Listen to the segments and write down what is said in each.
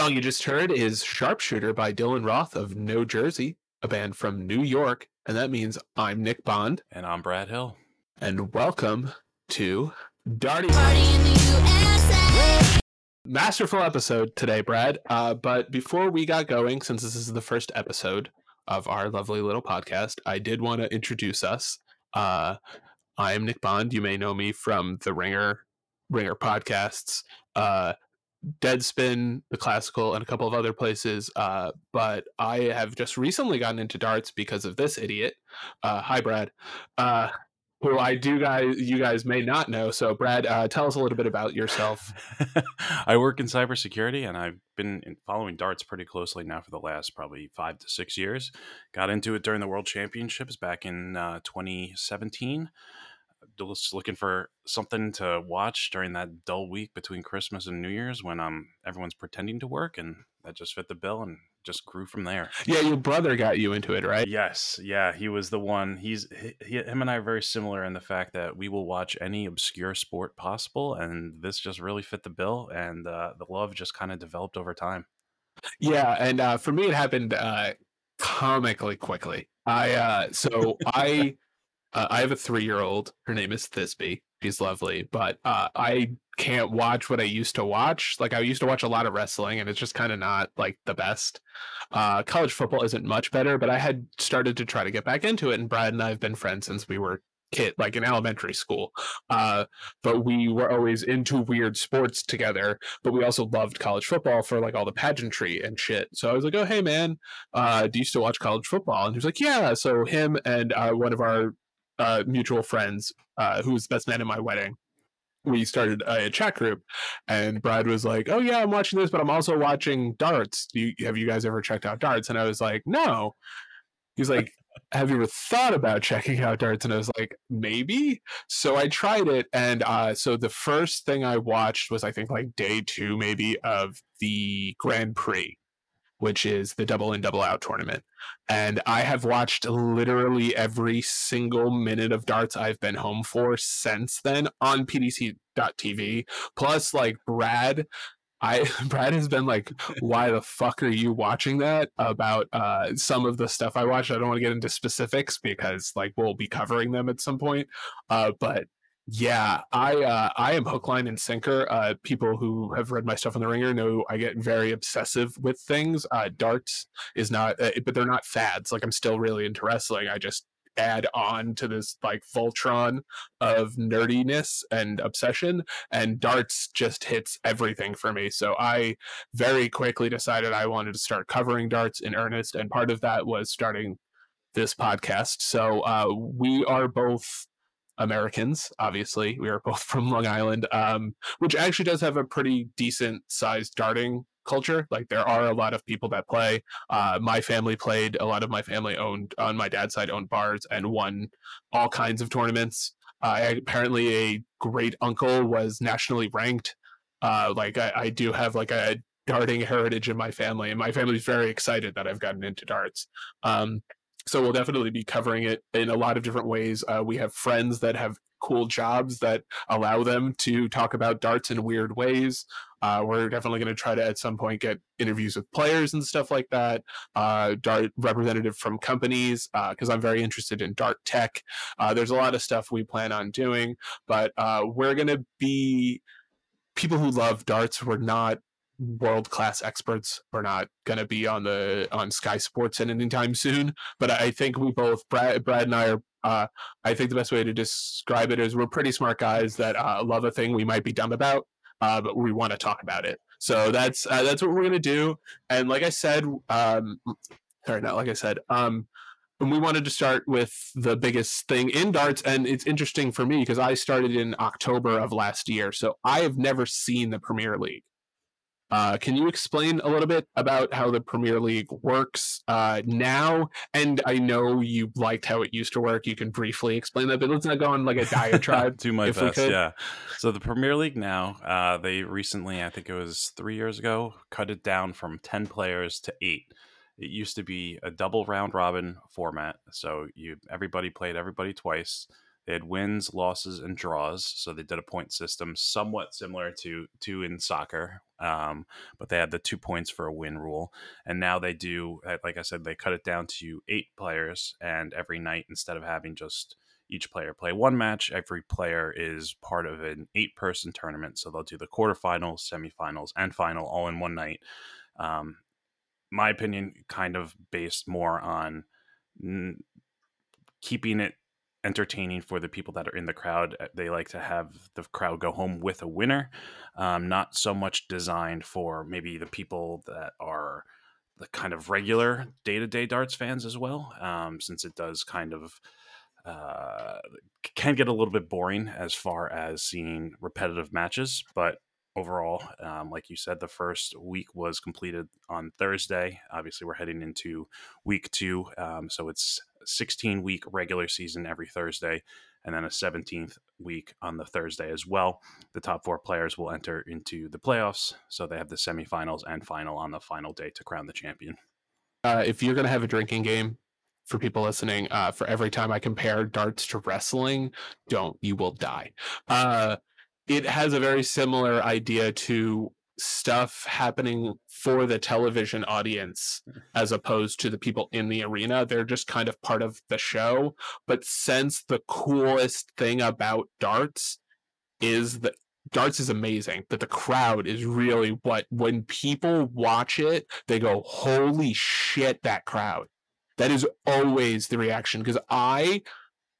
Song you just heard is Sharpshooter by Dylan Roth of No Jersey, a band from New York. And that means I'm Nick Bond. And I'm Brad Hill. And welcome to Darty. Masterful episode today, Brad. Uh, but before we got going, since this is the first episode of our lovely little podcast, I did want to introduce us. Uh, I am Nick Bond. You may know me from the Ringer Ringer podcasts. Uh, Deadspin, the classical, and a couple of other places. Uh, but I have just recently gotten into darts because of this idiot. Uh, hi, Brad. Uh, who I do guys you guys may not know. So, Brad, uh, tell us a little bit about yourself. I work in cybersecurity, and I've been following darts pretty closely now for the last probably five to six years. Got into it during the World Championships back in uh, 2017 just looking for something to watch during that dull week between Christmas and New Year's when um everyone's pretending to work, and that just fit the bill and just grew from there. Yeah, your brother got you into it, right? Yes, yeah, he was the one. He's he, him and I are very similar in the fact that we will watch any obscure sport possible, and this just really fit the bill, and uh, the love just kind of developed over time. Yeah, and uh, for me, it happened uh, comically quickly. I uh, so I. Uh, I have a three year old. Her name is Thisbe. She's lovely, but uh, I can't watch what I used to watch. Like I used to watch a lot of wrestling, and it's just kind of not like the best. Uh, college football isn't much better, but I had started to try to get back into it. And Brad and I have been friends since we were kid, like in elementary school. Uh, but we were always into weird sports together. But we also loved college football for like all the pageantry and shit. So I was like, "Oh, hey man, uh, do you still watch college football?" And he was like, "Yeah." So him and uh, one of our uh, mutual friends uh, who was the best man in my wedding. We started a chat group and brad was like oh yeah i'm watching this but i'm also watching darts. You, have you guys ever checked out darts? And i was like no. He's like have you ever thought about checking out darts? And i was like maybe. So i tried it and uh, so the first thing i watched was i think like day two maybe of the grand prix which is the double in double out tournament. And I have watched literally every single minute of darts I've been home for since then on PDC.TV. Plus, like Brad, I Brad has been like, "Why the fuck are you watching that?" About uh, some of the stuff I watched. I don't want to get into specifics because like we'll be covering them at some point. Uh, but yeah, I uh, I am hook, line, and sinker. Uh, people who have read my stuff on the Ringer know I get very obsessive with things. Uh, darts is not, uh, but they're not fads. Like I'm still really into wrestling. I just add on to this like Voltron of nerdiness and obsession, and darts just hits everything for me. So I very quickly decided I wanted to start covering darts in earnest, and part of that was starting this podcast. So uh, we are both Americans, obviously. We are both from Long Island, um, which actually does have a pretty decent sized darting culture. Like there are a lot of people that play. Uh, my family played. A lot of my family owned on my dad's side owned bars and won all kinds of tournaments. Uh, apparently, a great uncle was nationally ranked. Uh, like I, I do have like a darting heritage in my family, and my family is very excited that I've gotten into darts. Um, so we'll definitely be covering it in a lot of different ways. Uh, we have friends that have cool jobs that allow them to talk about darts in weird ways. Uh, we're definitely going to try to at some point get interviews with players and stuff like that. Uh, dart representative from companies because uh, I'm very interested in dart tech. Uh, there's a lot of stuff we plan on doing, but uh, we're going to be people who love darts. We're not world class experts. We're not going to be on the on Sky Sports anytime soon. But I think we both Brad, Brad and I are. Uh, I think the best way to describe it is we're pretty smart guys that uh, love a thing we might be dumb about, uh, but we want to talk about it. So that's uh, that's what we're gonna do. And like I said, um, sorry, not like I said. Um, and we wanted to start with the biggest thing in darts and it's interesting for me because i started in october of last year so i have never seen the premier league uh, can you explain a little bit about how the Premier League works uh, now? And I know you liked how it used to work. You can briefly explain that, but let's not go on like a diatribe. Do my best, yeah. So the Premier League now, uh, they recently, I think it was three years ago, cut it down from ten players to eight. It used to be a double round robin format, so you everybody played everybody twice. They had wins, losses, and draws. So they did a point system somewhat similar to to in soccer, um, but they had the two points for a win rule. And now they do, uh, like I said, they cut it down to eight players, and every night instead of having just each player play one match. Every player is part of an eight person tournament. So they'll do the quarterfinals, semifinals, and final all in one night. Um, my opinion, kind of based more on n- keeping it entertaining for the people that are in the crowd. Uh, they like to have the crowd go home with a winner, um, not so much designed for maybe the people that are the kind of regular day to day darts fans as well, um, since it does kind of uh, can get a little bit boring as far as seeing repetitive matches, but overall, um, like you said, the first week was completed on Thursday. Obviously, we're heading into week two, um, so it's 16 week regular season every Thursday, and then a 17th week on the Thursday as well. The top four players will enter into the playoffs, so they have the semifinals and final on the final day to crown the champion. Uh, if you're going to have a drinking game, for people listening, uh, for every time I compare darts to wrestling, don't you will die. Uh, it has a very similar idea to stuff happening for the television audience hmm. as opposed to the people in the arena. They're just kind of part of the show. But since the coolest thing about darts is that darts is amazing, that the crowd is really what when people watch it, they go, Holy shit, that crowd. That is always the reaction because I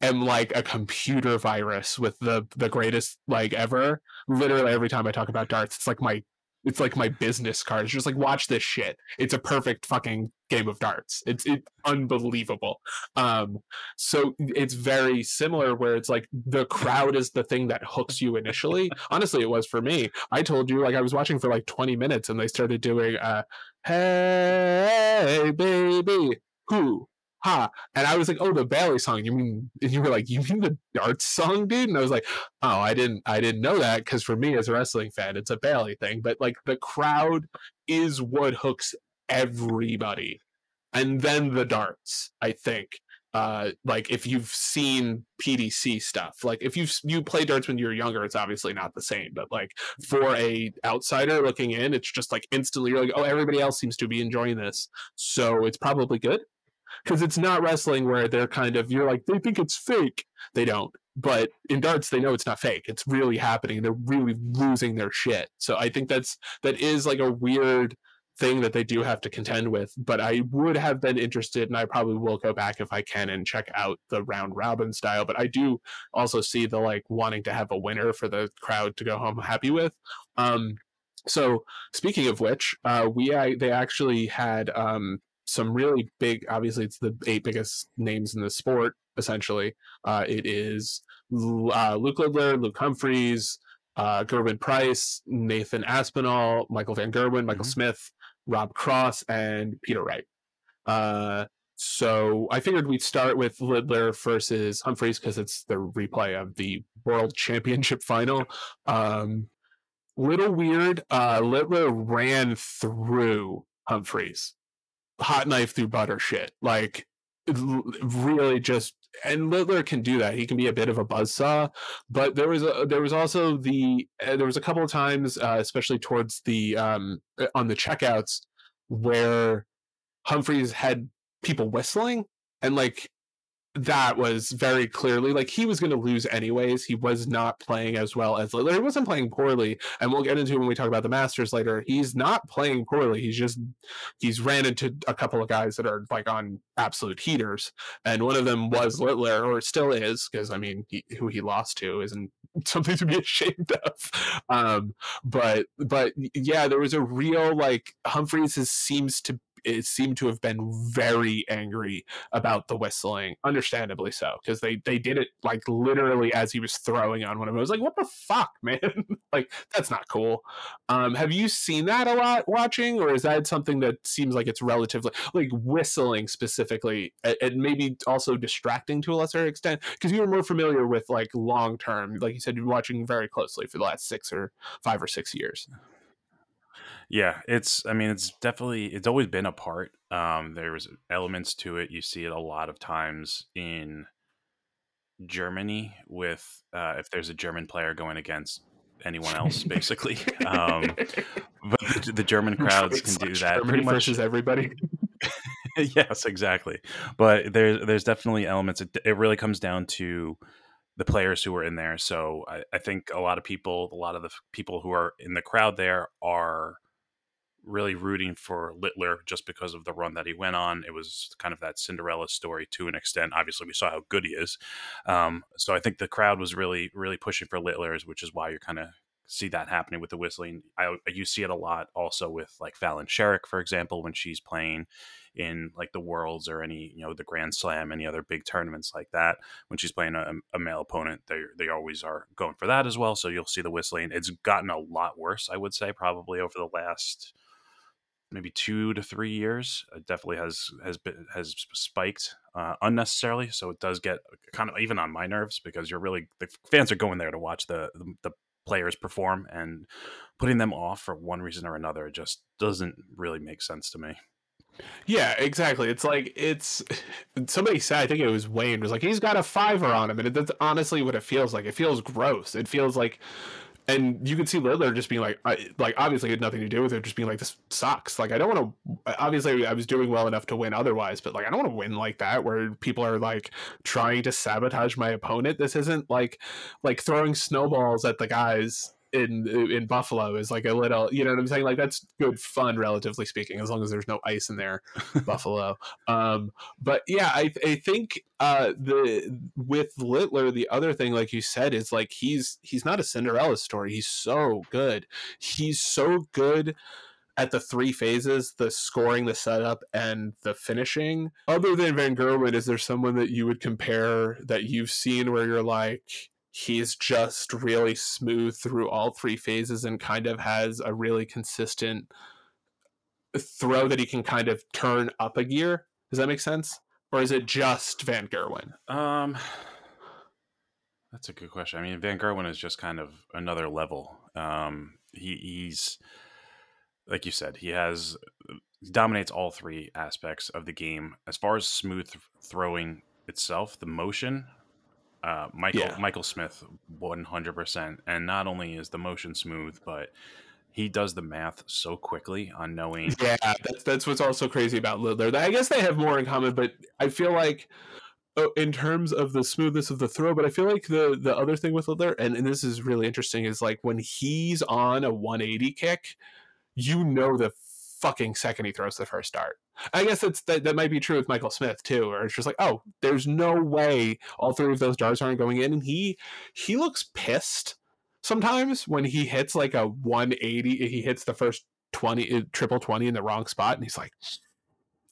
am like a computer virus with the the greatest like ever. Literally every time I talk about darts, it's like my it's like my business card. It's just like watch this shit. It's a perfect fucking game of darts. It's it's unbelievable. Um, so it's very similar where it's like the crowd is the thing that hooks you initially. Honestly, it was for me. I told you like I was watching for like 20 minutes and they started doing uh hey baby who ha and i was like oh the Bayley song you mean and you were like you mean the darts song dude? And i was like oh i didn't i didn't know that because for me as a wrestling fan it's a Bayley thing but like the crowd is what hooks everybody and then the darts i think uh like if you've seen pdc stuff like if you you play darts when you're younger it's obviously not the same but like for a outsider looking in it's just like instantly you're like oh everybody else seems to be enjoying this so it's probably good because it's not wrestling where they're kind of you're like they think it's fake. They don't. But in darts they know it's not fake. It's really happening they're really losing their shit. So i think that's that is like a weird thing that they do have to contend with. But i would have been interested and i probably will go back if i can and check out the round robin style. But i do also see the like wanting to have a winner for the crowd to go home happy with. Um so speaking of which uh we I, they actually had um some really big obviously it's the eight biggest names in the sport essentially uh, it is uh, luke littler luke humphreys uh, gerwyn price nathan aspinall michael van gerwen michael mm-hmm. smith rob cross and peter wright uh, so I figured we'd start with Littler versus Humphreys because it's the replay of the World Championship final. Um, little weird. Uh, Littler ran through Humphreys hot knife through butter shit. Like really just and Littler can do that. He can be a bit of a buzzsaw, but there was a there was also the uh, there was a couple of times, uh, especially towards the um uh, on the checkouts, where Humphreys had people whistling and like that was very clearly like he was going to lose anyways. He was not playing as well as. He wasn't playing poorly, and we'll get into when we talk about the Masters later. He's not playing poorly. He's just he's ran into a couple of guys that are like on absolute heaters, and one of them was Littler, or still is, because I mean, he, who he lost to isn't something to be ashamed of. Um, but but yeah, there was a real like Humphreys seems to it seemed to have been very angry about the whistling, understandably so, because they they did it like literally as he was throwing on one of them. I was like, what the fuck, man? like that's not cool. Um, have you seen that a lot watching, or is that something that seems like it's relatively like whistling specifically, and maybe also distracting to a lesser extent? Because you were more familiar with like long term, like you said, you're watching very closely for the last six or five or six years. Yeah, it's. I mean, it's definitely. It's always been a part. Um, there was elements to it. You see it a lot of times in Germany with uh, if there's a German player going against anyone else, basically. Um, but the, the German crowds can do that Germany pretty much. versus everybody. yes, exactly. But there's there's definitely elements. It, it really comes down to the players who are in there. So I, I think a lot of people, a lot of the people who are in the crowd there are really rooting for Littler just because of the run that he went on. It was kind of that Cinderella story to an extent. Obviously, we saw how good he is. Um, so I think the crowd was really, really pushing for Littler's, which is why you're kind of see that happening with the whistling. I you see it a lot also with like Fallon Sherrock, for example, when she's playing in like the Worlds or any you know the Grand Slam, any other big tournaments like that. When she's playing a, a male opponent, they they always are going for that as well. So you'll see the whistling. It's gotten a lot worse, I would say, probably over the last maybe two to three years. It definitely has has been has spiked uh, unnecessarily. So it does get kind of even on my nerves because you're really the fans are going there to watch the the, the players perform and putting them off for one reason or another just doesn't really make sense to me. Yeah, exactly. It's like it's somebody said. I think it was Wayne was like he's got a fiver on him, and that's honestly what it feels like. It feels gross. It feels like and you can see Littler just being like, I, like obviously had nothing to do with it, just being like, this sucks. Like I don't want to. Obviously, I was doing well enough to win otherwise, but like I don't want to win like that, where people are like trying to sabotage my opponent. This isn't like like throwing snowballs at the guys in in Buffalo is like a little, you know what I'm saying? Like that's good fun, relatively speaking, as long as there's no ice in there, Buffalo. Um, but yeah, I I think uh the with Littler, the other thing, like you said, is like he's he's not a Cinderella story. He's so good. He's so good at the three phases the scoring the setup and the finishing other than van gerwen is there someone that you would compare that you've seen where you're like he's just really smooth through all three phases and kind of has a really consistent throw that he can kind of turn up a gear. Does that make sense? Or is it just Van Gerwen? Um, that's a good question. I mean, Van Gerwen is just kind of another level. Um, he, he's like you said, he has he dominates all three aspects of the game. As far as smooth throwing itself, the motion uh, Michael yeah. Michael Smith, one hundred percent. And not only is the motion smooth, but he does the math so quickly on knowing. Yeah, that's that's what's also crazy about Littler. I guess they have more in common, but I feel like oh, in terms of the smoothness of the throw, but I feel like the the other thing with Littler, and, and this is really interesting, is like when he's on a 180 kick, you know the fucking second he throws the first dart. I guess that, that might be true with Michael Smith too, or it's just like, oh, there's no way all three of those darts aren't going in. And he he looks pissed sometimes when he hits like a 180, he hits the first 20 uh, triple 20 in the wrong spot, and he's like,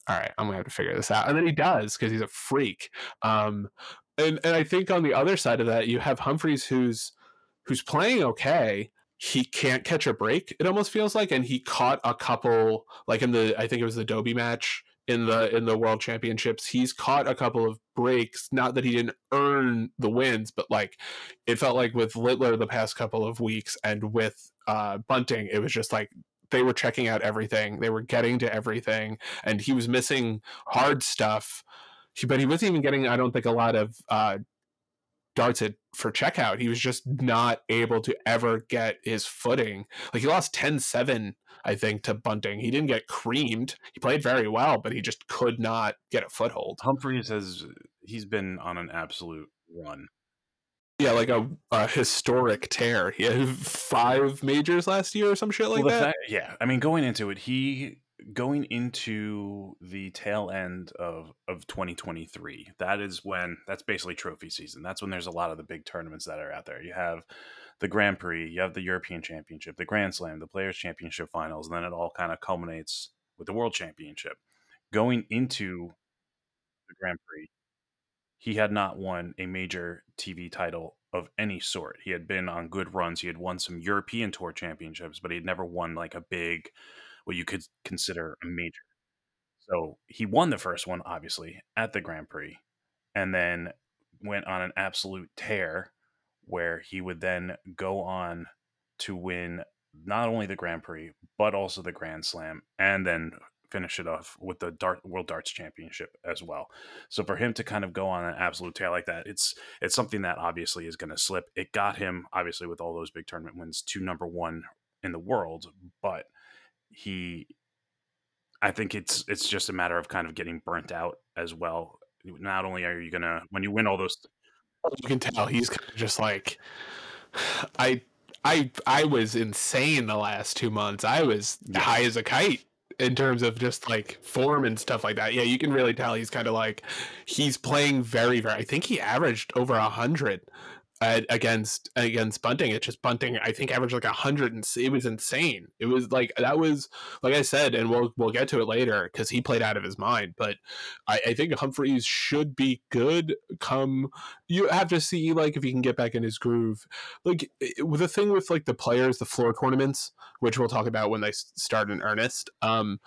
all right, I'm gonna have to figure this out. And then he does because he's a freak. Um and and I think on the other side of that, you have Humphreys who's who's playing okay, he can't catch a break it almost feels like and he caught a couple like in the i think it was the Dobey match in the in the world championships he's caught a couple of breaks not that he didn't earn the wins but like it felt like with littler the past couple of weeks and with uh bunting it was just like they were checking out everything they were getting to everything and he was missing hard stuff but he wasn't even getting i don't think a lot of uh darts it for checkout. He was just not able to ever get his footing. Like he lost 10-7, I think, to Bunting. He didn't get creamed. He played very well, but he just could not get a foothold. Humphreys has he's been on an absolute run. Yeah, like a, a historic tear. He had five majors last year or some shit like well, that. Fact, yeah, I mean, going into it, he going into the tail end of of 2023 that is when that's basically trophy season. That's when there's a lot of the big tournaments that are out there. You have the grand prix you have the european championship the grand slam the players championship finals and then it all kind of culminates with the world championship. Going into the grand prix he had not won a major tv title of any sort. He had been on good runs. He had won some european tour championships but he had never won like a big what you could consider a major. So he won the first one, obviously, at the Grand Prix, and then went on an absolute tear where he would then go on to win not only the Grand Prix, but also the Grand Slam, and then finish it off with the dart world darts championship as well so for him to kind of go on an absolute tear like that it's it's something that obviously is going to slip it got him obviously with all those big tournament wins to number one in the world but he i think it's it's just a matter of kind of getting burnt out as well. Not only are you gonna when you win all those you can tell he's kind of just like i i i was insane the last two months. I was Yeah. high as a kite in terms of just like form and stuff like that. Yeah you can really tell he's kind of like he's playing very very i think he averaged over a hundred against against bunting it's just bunting i think averaged like hundred and it was insane. It was like that was like i said and we'll we'll get to it later because he played out of his mind but I, I think humphreys should be good come you have to see like if he can get back in his groove. Like the thing with like the players the floor tournaments which we'll talk about when they start in earnest um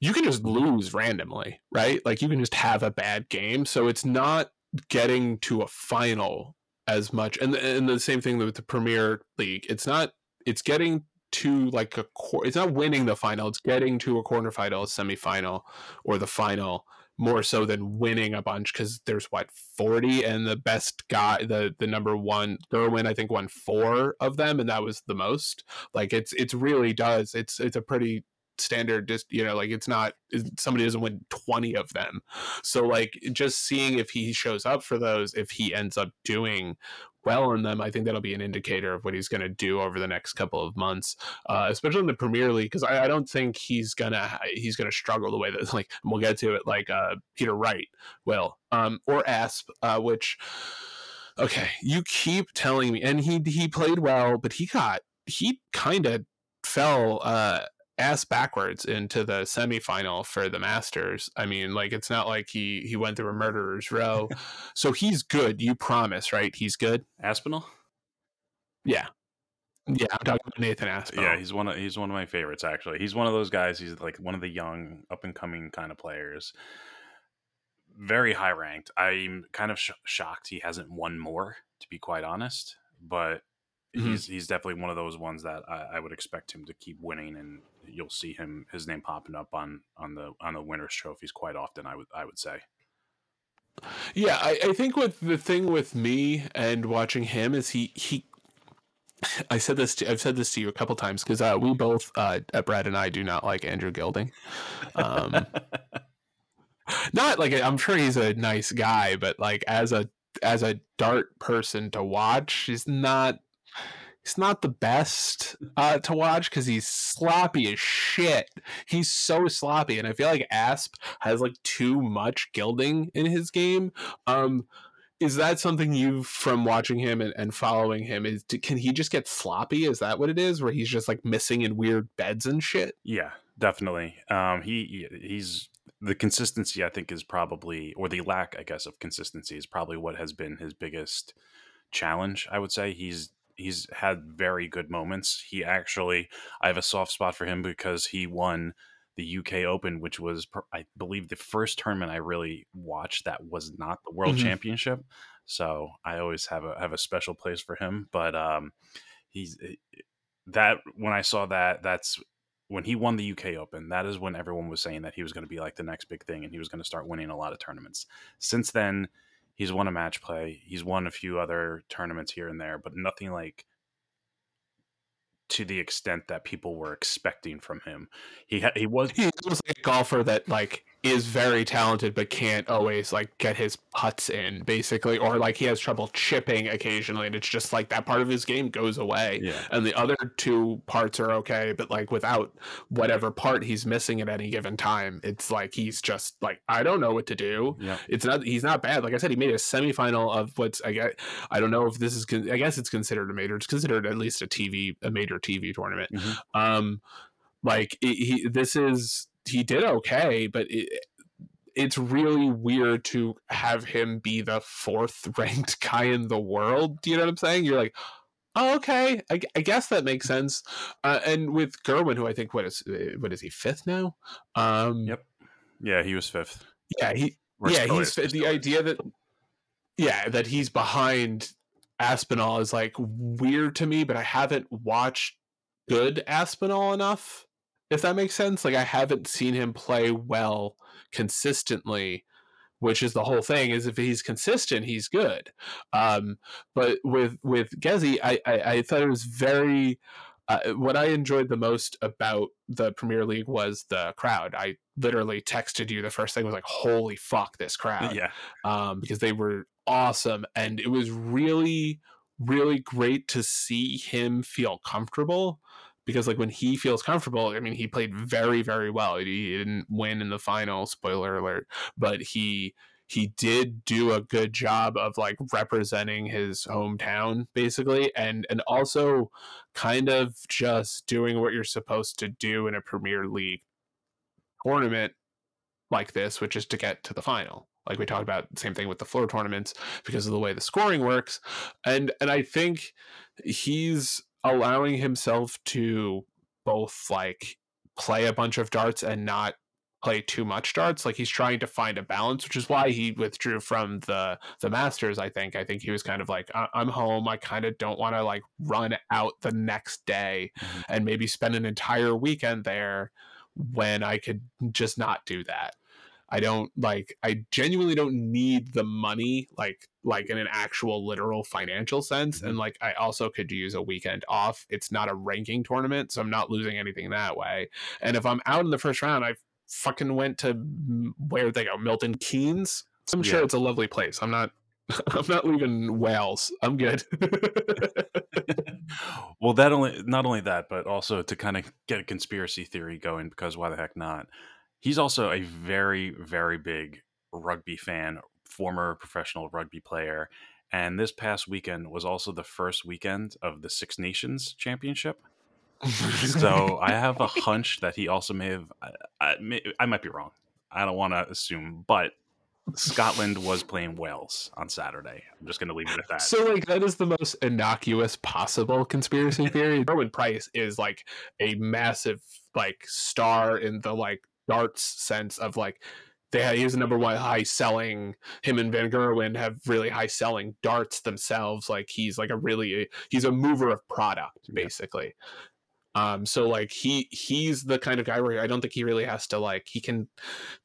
you can just lose randomly right? Like you can just have a bad game so it's not getting to a final as much and and the same thing with the premier league. It's not it's getting to like a quar it's not winning the final it's getting to a quarterfinal a semifinal or the final more so than winning a bunch because there's what 40 and the best guy the the number one Derwin I think won four of them and that was the most. Like it's it's really does it's it's a pretty standard just you know like it's not somebody doesn't win 20 of them. So like just seeing if he shows up for those if he ends up doing well in them i think that'll be an indicator of what he's going to do over the next couple of months uh, especially in the premier league because I, I don't think he's gonna he's gonna struggle the way that like we'll get to it like uh peter wright will um or asp uh which okay you keep telling me and he he played well but he got he kind of fell uh ass backwards into the semifinal for the Masters. I mean, like it's not like he he went through a murderer's row. so he's good. You promise, right? He's good. aspinall Yeah, yeah. I'm talking about Nathan Aspinall. Yeah, he's one of he's one of my favorites actually. He's one of those guys. He's like one of the young up and coming kind of players. Very high ranked. I'm kind of sh- shocked he hasn't won more, to be quite honest. But Mhm. he's he's definitely one of those ones that I, I would expect him to keep winning, and you'll see him his name popping up on on the on the winners trophies quite often. I would I would say. Yeah, I, I think with the thing with me and watching him is he he. I said this. To, I've said this to you a couple times because uh, we both, uh, uh, Brad and I, do not like Andrew Gilding. Um, not like I'm sure he's a nice guy, but like as a as a dart person to watch, he's not he's not the best uh, to watch because he's sloppy as shit. He's so sloppy, and I feel like Asp has like too much gilding in his game. Um, is that something you from watching him and, and following him is can he just get sloppy is that what it is where he's just like missing in weird beds and shit Yeah, definitely. Um, he he- he's the consistency. I think is probably, or the lack, I guess, of consistency is probably what has been his biggest challenge. I would say he's he's had very good moments. He actually, I have a soft spot for him because he won the UK Open, which was, I believe, the first tournament I really watched that was not the World Mhm. Championship. So I always have a have a special place for him. But um, he's that when I saw that, that's when he won the UK Open. That is when everyone was saying that he was going to be like the next big thing, and he was going to start winning a lot of tournaments. Since then, he's won a match play. He's won a few other tournaments here and there, but nothing like to the extent that people were expecting from him. He ha- he was he's almost like a golfer that like is very talented but can't always like get his putts in basically or like he has trouble chipping occasionally and it's just like that part of his game goes away. Yeah. And the other two parts are okay but like without whatever part he's missing at any given time it's like he's just like i don't know what to do. Yeah. It's not he's not bad. Like i said he made a semifinal of what's i guess i don't know if this is con- i guess it's considered a major it's considered at least a tv a major tv tournament. Mhm. um like he this is he did okay but it, it's really weird to have him be the fourth ranked guy in the world do you know what i'm saying you're like oh, okay I, I guess that makes sense uh, and with gerwyn who i think what is what is he fifth now um Yep. yeah. He was fifth. yeah he Or yeah he's the idea that yeah that he's behind aspinall is like weird to me but i haven't watched good aspinall enough if that makes sense. Like I haven't seen him play well consistently, which is the whole thing. Is if he's consistent, he's good. Um, but with with Gezzy, I, I I thought it was very. Uh, what I enjoyed the most about the Premier League was the crowd. I literally texted you the first thing was like, "Holy fuck, this crowd!" Yeah, um, because they were awesome, and it was really, really great to see him feel comfortable. Because like when he feels comfortable, I mean, he played very, very well. He, didn't win in the final, spoiler alert, but he he did do a good job of like representing his hometown basically and and also kind of just doing what you're supposed to do in a premier league tournament like this which is to get to the final like we talked about same thing with the floor tournaments because of the way the scoring works and and i think he's allowing himself to both like play a bunch of darts and not play too much darts. Like he's trying to find a balance, which is why he withdrew from the the Masters. I think. I think he was kind of like, I- am home. I kind of don't want to like run out the next day mm-hmm. and maybe spend an entire weekend there when I could just not do that. I don't like I genuinely don't need the money like like in an actual literal financial sense mm-hmm. and like I also could use a weekend off. It's not a ranking tournament, so I'm not losing anything that way. And if I'm out in the first round, I've fucking went to where they go, Milton Keynes. I'm sure it's a lovely place. I'm not I'm not leaving Wales. I'm good. well, that only not only that, but also to kind of get a conspiracy theory going because why the heck not? He's also a very very big rugby fan, former professional rugby player, and this past weekend was also the first weekend of the Six Nations Championship so I have a hunch that he also may have. I, I, I might be wrong. I don't want to assume, but Scotland was playing Wales on Saturday. I'm just going to leave it at that. So, like, that is the most innocuous possible conspiracy theory. Gerwyn Price is like a massive, like, star in the like darts sense of like they he's the number one high selling. Him and Van Gerwen have really high selling darts themselves. Like he's like a really he's a mover of product basically. Um, so like he he's the kind of guy where I don't think he really has to like he can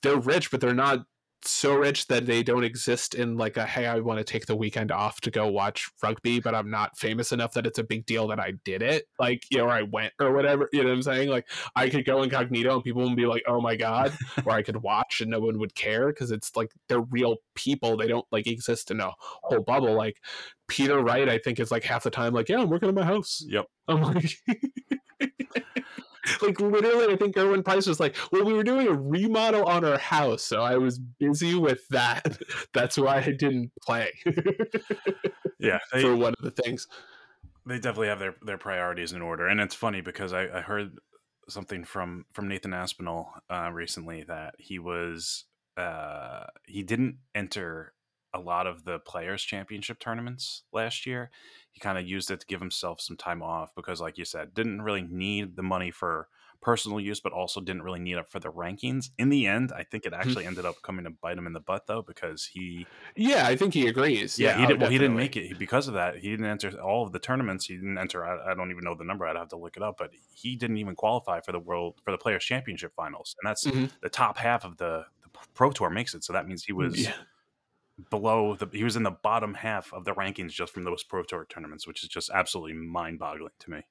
they're rich, but they're not so rich that they don't exist in like a hey i want to take the weekend off to go watch rugby but i'm not famous enough that it's a big deal that i did it like you know or i went or whatever you know what i'm saying? Like i could go incognito and people would be like oh my god or i could watch and no one would care because it's like they're real people. They don't like exist in a whole bubble. Like peter wright i think is like half the time like yeah i'm working on my house. Yep. I'm like like literally, I think Gerwyn Price was like, "Well, we were doing a remodel on our house, so I was busy with that. That's why I didn't play." yeah, they, for one of the things. They definitely have their their priorities in order, and it's funny because I, I heard something from from Nathan Aspinall uh, recently that he was uh, he didn't enter a lot of the players championship tournaments last year he kind of used it to give himself some time off because like you said didn't really need the money for personal use but also didn't really need it for the rankings. In the end i think it mm-hmm. actually ended up coming to bite him in the butt though because he yeah i think he agrees. Yeah, yeah he, did, well, he didn't make it. Because of that he didn't enter all of the tournaments. He didn't enter I, I, don't even know the number i'd have to look it up but he didn't even qualify for the world for the players championship finals and that's mm-hmm. the top half of the, the pro tour makes it so that means he was yeah below the he was in the bottom half of the rankings just from those pro tour tournaments which is just absolutely mind-boggling to me.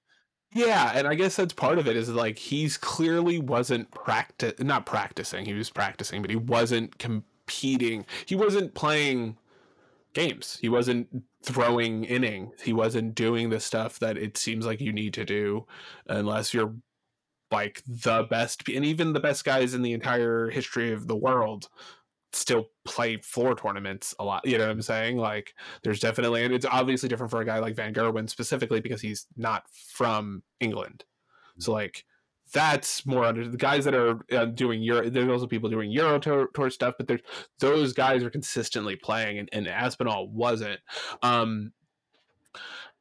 Yeah and i guess that's part of it is like he's clearly wasn't practice not practicing he was practicing but he wasn't competing. He wasn't playing games. He wasn't throwing innings. He wasn't doing the stuff that it seems like you need to do unless you're like the best and even the best guys in the entire history of the world still play floor tournaments a lot. You know what I'm saying? Like, there's definitely, and it's obviously different for a guy like Van Gerwen specifically because he's not from England. So, like, that's more under the guys that are uh, doing Euro. There's also people doing Euro tour, tour stuff, but there's those guys are consistently playing, and, and Aspinall wasn't. Um,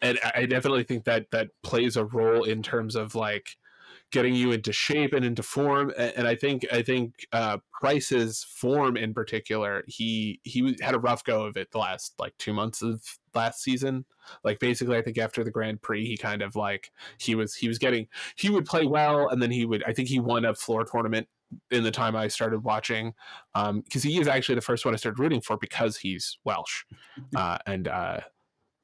and I definitely think that that plays a role in terms of like getting you into shape and into form. And I think I think uh, Price's form in particular, he he had a rough go of it the last like two months of last season. Like basically, I think after the Grand Prix, he kind of like he was he was getting he would play well, and then he would I think he won a floor tournament in the time I started watching, because um, he is actually the first one I started rooting for because he's Welsh, uh, and uh,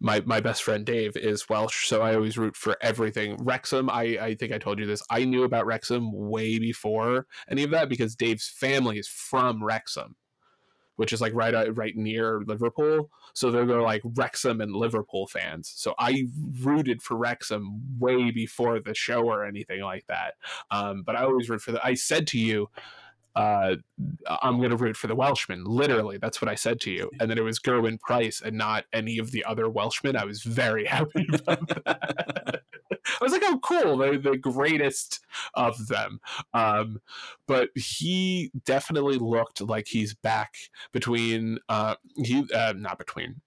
my my best friend Dave is Welsh, so I always root for everything. Wrexham, I I think I told you this. I knew about Wrexham way before any of that because Dave's family is from Wrexham, which is like right uh, right near Liverpool. So they're, they're like Wrexham and Liverpool fans. So I rooted for Wrexham way before the show or anything like that. Um, but I always root for the. I said to you uh, I'm going to root for the Welshman. Literally, that's what I said to you. And then it was Gerwyn Price and not any of the other Welshmen. I was very happy about that. I was like, oh, cool. They're the greatest of them. Um, but he definitely looked like he's back between, uh, he, uh, not between,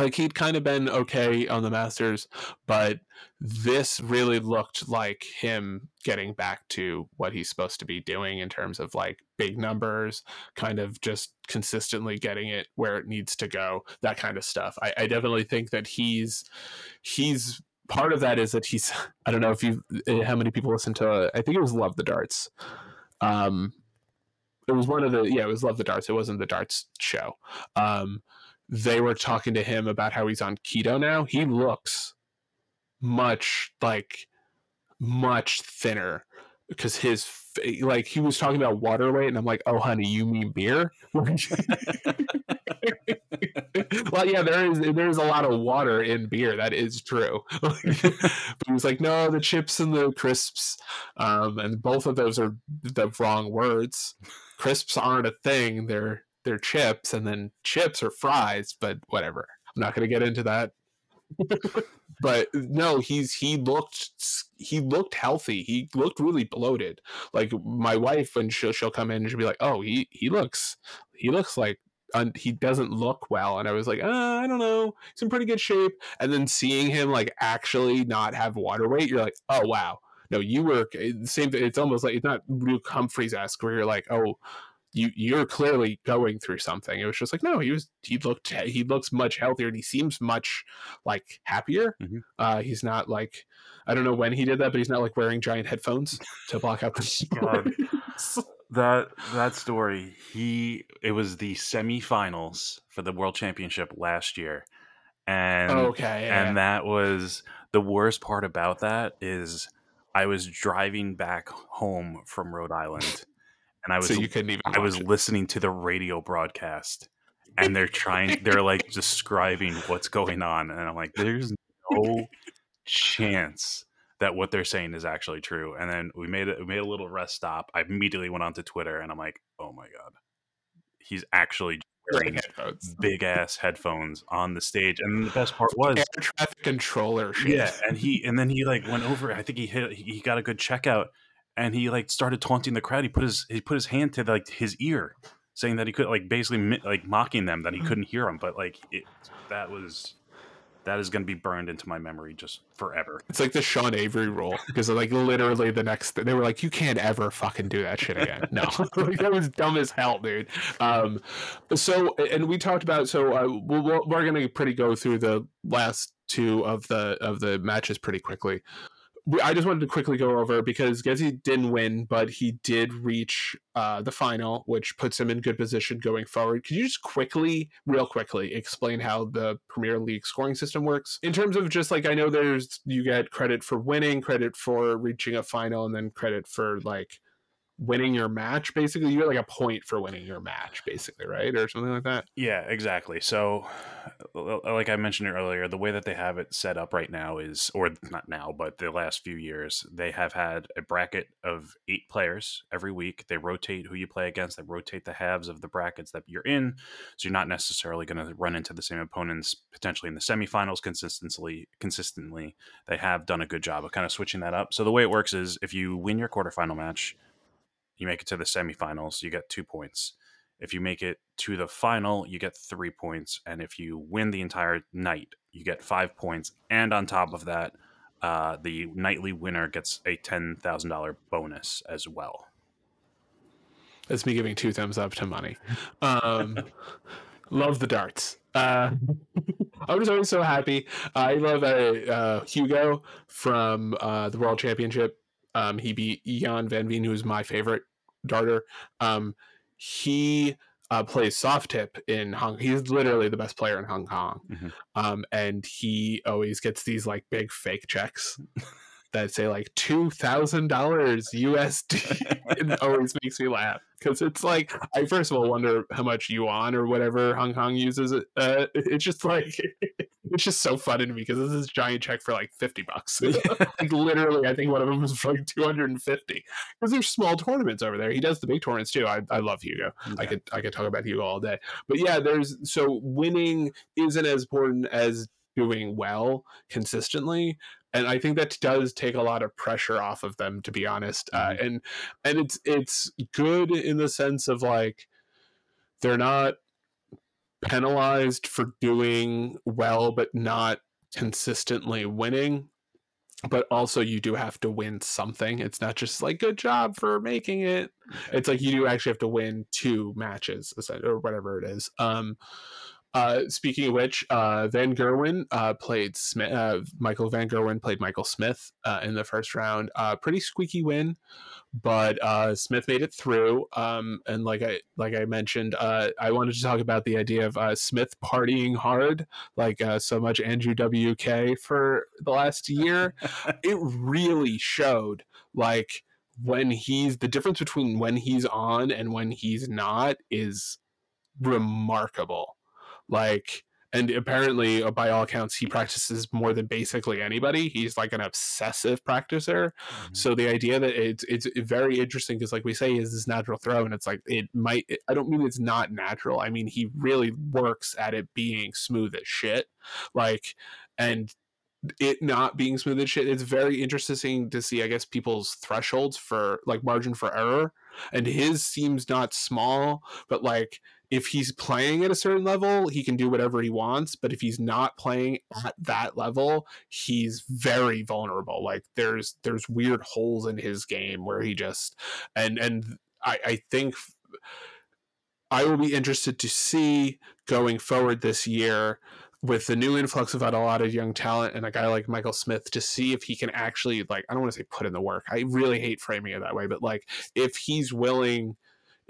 like he'd kind of been okay on the Masters, but this really looked like him getting back to what he's supposed to be doing in terms of like big numbers, kind of just consistently getting it where it needs to go, that kind of stuff. I, I definitely think that he's he's part of that is that he's I don't know if you eh, how many people listen to I think it was Love the Darts. Um, it was one of the yeah it was Love the Darts. It wasn't the Darts show. Um, they were talking to him about how he's on keto now. He looks much like much thinner because his like he was talking about water weight and i'm like oh honey you mean beer well yeah there is there's a lot of water in beer that is true but he was like no the chips and the crisps um, and both of those are the wrong words crisps aren't a thing they're they're chips and then chips or fries, but whatever. I'm not going to get into that. but no, he's he looked he looked healthy. He looked really bloated. Like my wife, when she'll she'll come in and she'll be like, "Oh, he he looks he looks like un- he doesn't look well." And I was like, uh, "I don't know. He's in pretty good shape." And then seeing him like actually not have water weight, you're like, "Oh wow." No, you were same. It's almost like it's not Luke Humphreys esque where you're like, "Oh." You you're clearly going through something. It was just like no, he was he looked he looks much healthier and he seems much like happier. Mm-hmm. Uh, he's not like I don't know when he did that, but he's not like wearing giant headphones to block out the that that story he it was the semifinals for the world championship last year and okay yeah. and that was the worst part about that is i was driving back home from rhode island and I was so you couldn't even. I was it. listening to the radio broadcast, and they're trying. they're like describing what's going on, and I'm like, "There's no chance that what they're saying is actually true." And then we made it. We made a little rest stop. I immediately went onto Twitter, and I'm like, "Oh my god, he's actually." Wearing big ass headphones on the stage, and the best part was air traffic controller. Shit. Yeah, and he and then he like went over. I think he hit. He got a good checkout, and he like started taunting the crowd. He put his he put his hand to like his ear, saying that he could like basically like mocking them that he couldn't hear them. But like it, that was that is going to be burned into my memory just forever. It's like the Sean Avery rule because like literally the next they were like you can't ever fucking do that shit again. No, like, that was dumb as hell, dude. Um, so and we talked about so uh, we're, we're going to pretty go through the last two of the of the matches pretty quickly. I just wanted to quickly go over because Gezzy didn't win, but he did reach uh, the final, which puts him in good position going forward. Could you just quickly, real quickly, explain how the Premier League scoring system works in terms of just like I know there's you get credit for winning, credit for reaching a final, and then credit for like winning your match basically? You get like a point for winning your match basically right? Or something like that? Yeah exactly. So uh, like i mentioned earlier the way that they have it set up right now is or not now but the last few years they have had a bracket of eight players every week. They rotate who you play against. They rotate the halves of the brackets that you're in. So you're not necessarily going to run into the same opponents potentially in the semifinals consistently consistently. They have done a good job of kind of switching that up. So the way it works is if you win your quarterfinal match you make it to the semifinals, you get two points. If you make it to the final, you get three points. And if you win the entire night, you get five points. And on top of that, uh, the nightly winner gets a $10,000 bonus as well. That's me giving two thumbs up to money. Um, love the darts. Uh, I was always so happy. I love uh, uh, Hugo from uh, the World Championship. Um, he beat Gian Van Veen, who's my favorite darter. Um, he uh, plays soft tip in Hong. He's literally the best player in Hong Kong, mm-hmm. um, and he always gets these like big fake checks that say like two thousand dollars USD. it always makes me laugh because it's like I first of all wonder how much yuan or whatever Hong Kong uses. It. Uh, it's just like it's just so funny to me because this is a giant check for like fifty bucks. like literally, I think one of them was for like two hundred and fifty because there's small tournaments over there. He does the big tournaments too. I, I love Hugo. I could I could talk about Hugo all day. But yeah, there's so winning isn't as important as doing well consistently and I think that does take a lot of pressure off of them, to be honest. Uh, mm-hmm. And and it's it's good in the sense of like they're not penalized for doing well, but not consistently winning. But also, you do have to win something. It's not just like good job for making it. It's like you do actually have to win two matches or whatever it is. Um, uh, speaking of which, uh, Van Gerwen uh, played Smith. Uh, Michael Van Gerwen played Michael Smith uh, in the first round. Uh, pretty squeaky win, but Smith made it through. Um, and like I like I mentioned, I wanted to talk about the idea of Smith partying hard, like so much Andrew WK for the last year. it really showed, like when he's the difference between when he's on and when he's not is remarkable like and apparently uh, by all accounts he practices more than basically anybody. He's like an obsessive practicer. Mm-hmm. so the idea that it's it's very interesting because like we say is this natural throw and it's like it might i don't mean it's not natural. I mean he really works at it being smooth as shit. Like and it not being smooth as shit it's very interesting to see i guess people's thresholds for like margin for error. And his seems not small but like if he's playing at a certain level, he can do whatever he wants. But if he's not playing at that level, he's very vulnerable. Like there's there's weird holes in his game where he just and and I, I think I will be interested to see going forward this year with the new influx of a lot of young talent and a guy like Michael Smith to see if he can actually like I don't want to say put in the work. I really hate framing it that way, but like if he's willing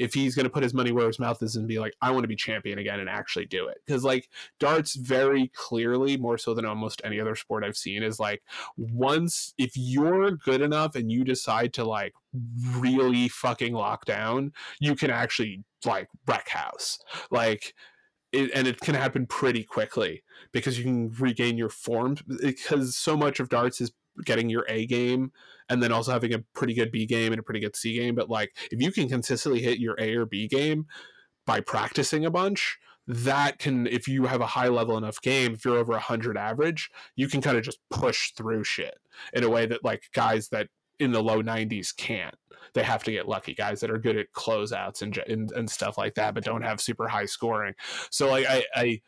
if he's going to put his money where his mouth is and be like, I want to be champion again and actually do it. Because, like, darts very clearly, more so than almost any other sport I've seen, is like, once, if you're good enough and you decide to, like, really fucking lock down, you can actually, like, wreck house. Like, it, and it can happen pretty quickly because you can regain your form because so much of darts is getting your A game and then also having a pretty good B game and a pretty good C game. But like if you can consistently hit your A or B game by practicing a bunch, that can if you have a high level enough game, if you're over a hundred average, you can kind of just push through shit in a way that like guys that in the low 90s can't. They have to get lucky. Guys that are good at closeouts and and, and stuff like that, but don't have super high scoring. So like I I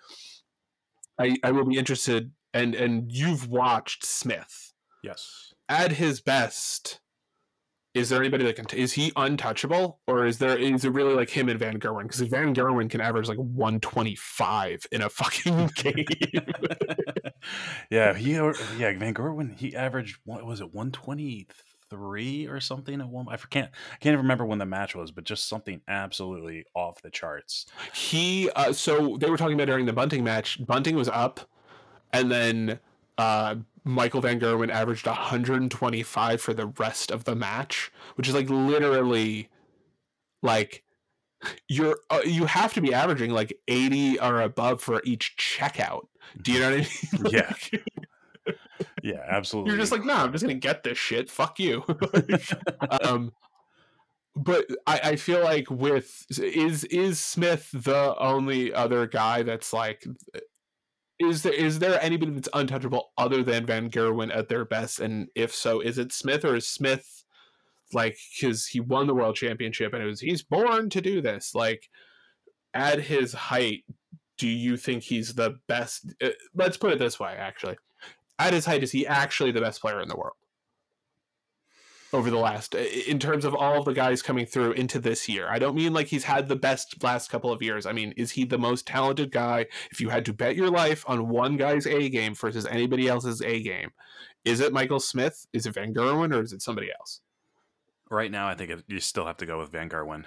I, I will be interested and and you've watched Smith. Yes at his best, is there anybody that can? T- is he untouchable, or is there is it really like him and Van Gerwen? Because Van Gerwen can average like one twenty five in a fucking game. yeah, he yeah Van Gerwen he averaged what was it one twenty three or something at one. I can't I can't even remember when the match was, but just something absolutely off the charts. He uh, so they were talking about during the bunting match. Bunting was up, and then uh, Michael Van Gerwen averaged 125 for the rest of the match, which is like literally like you're uh, you have to be averaging like 80 or above for each checkout. Do you know what I mean? yeah. yeah, absolutely. You're just like, no, I'm just gonna get this shit. Fuck you. um, but I, I feel like with is is Smith the only other guy that's like is there is there anybody that's untouchable other than Van Gerwen at their best? And if so, is it Smith or is Smith like because he won the world championship and it was he's born to do this? Like at his height, do you think he's the best? Uh, let's put it this way, actually. At his height, is he actually the best player in the world? Over the last in terms of all of the guys coming through into this year. I don't mean like he's had the best last couple of years. I mean, is he the most talented guy? If you had to bet your life on one guy's A game versus anybody else's A game, is it Michael Smith? Is it Van Gerwen or is it somebody else? Right now, I think you still have to go with Van Gerwen.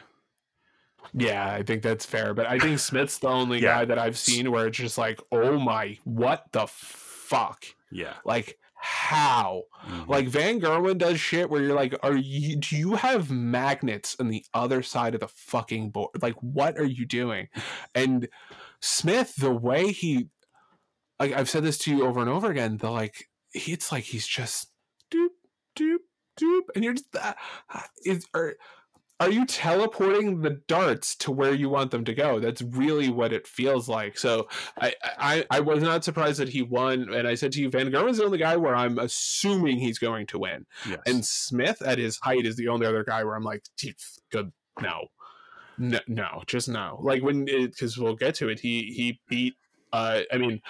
Yeah, I think that's fair. But I think Smith's the only yeah. guy that I've seen where it's just like, oh my, what the fuck? Yeah. Like, how? Mm-hmm. Like Van Gerwen does shit where you're like, are you do you have magnets on the other side of the fucking board? Like, what are you doing? And Smith, the way he like I've said this to you over and over again, the like it's like he's just doop, doop, doop, and you're just uh, is are are you teleporting the darts to where you want them to go? That's really what it feels like. So I I, I was not surprised that he won, and I said to you, Van Gerwen's the only guy where I'm assuming he's going to win, yes. and Smith at his height is the only other guy where I'm like, good, no, no, no, just no. Like when because we'll get to it, he he beat uh, I mean,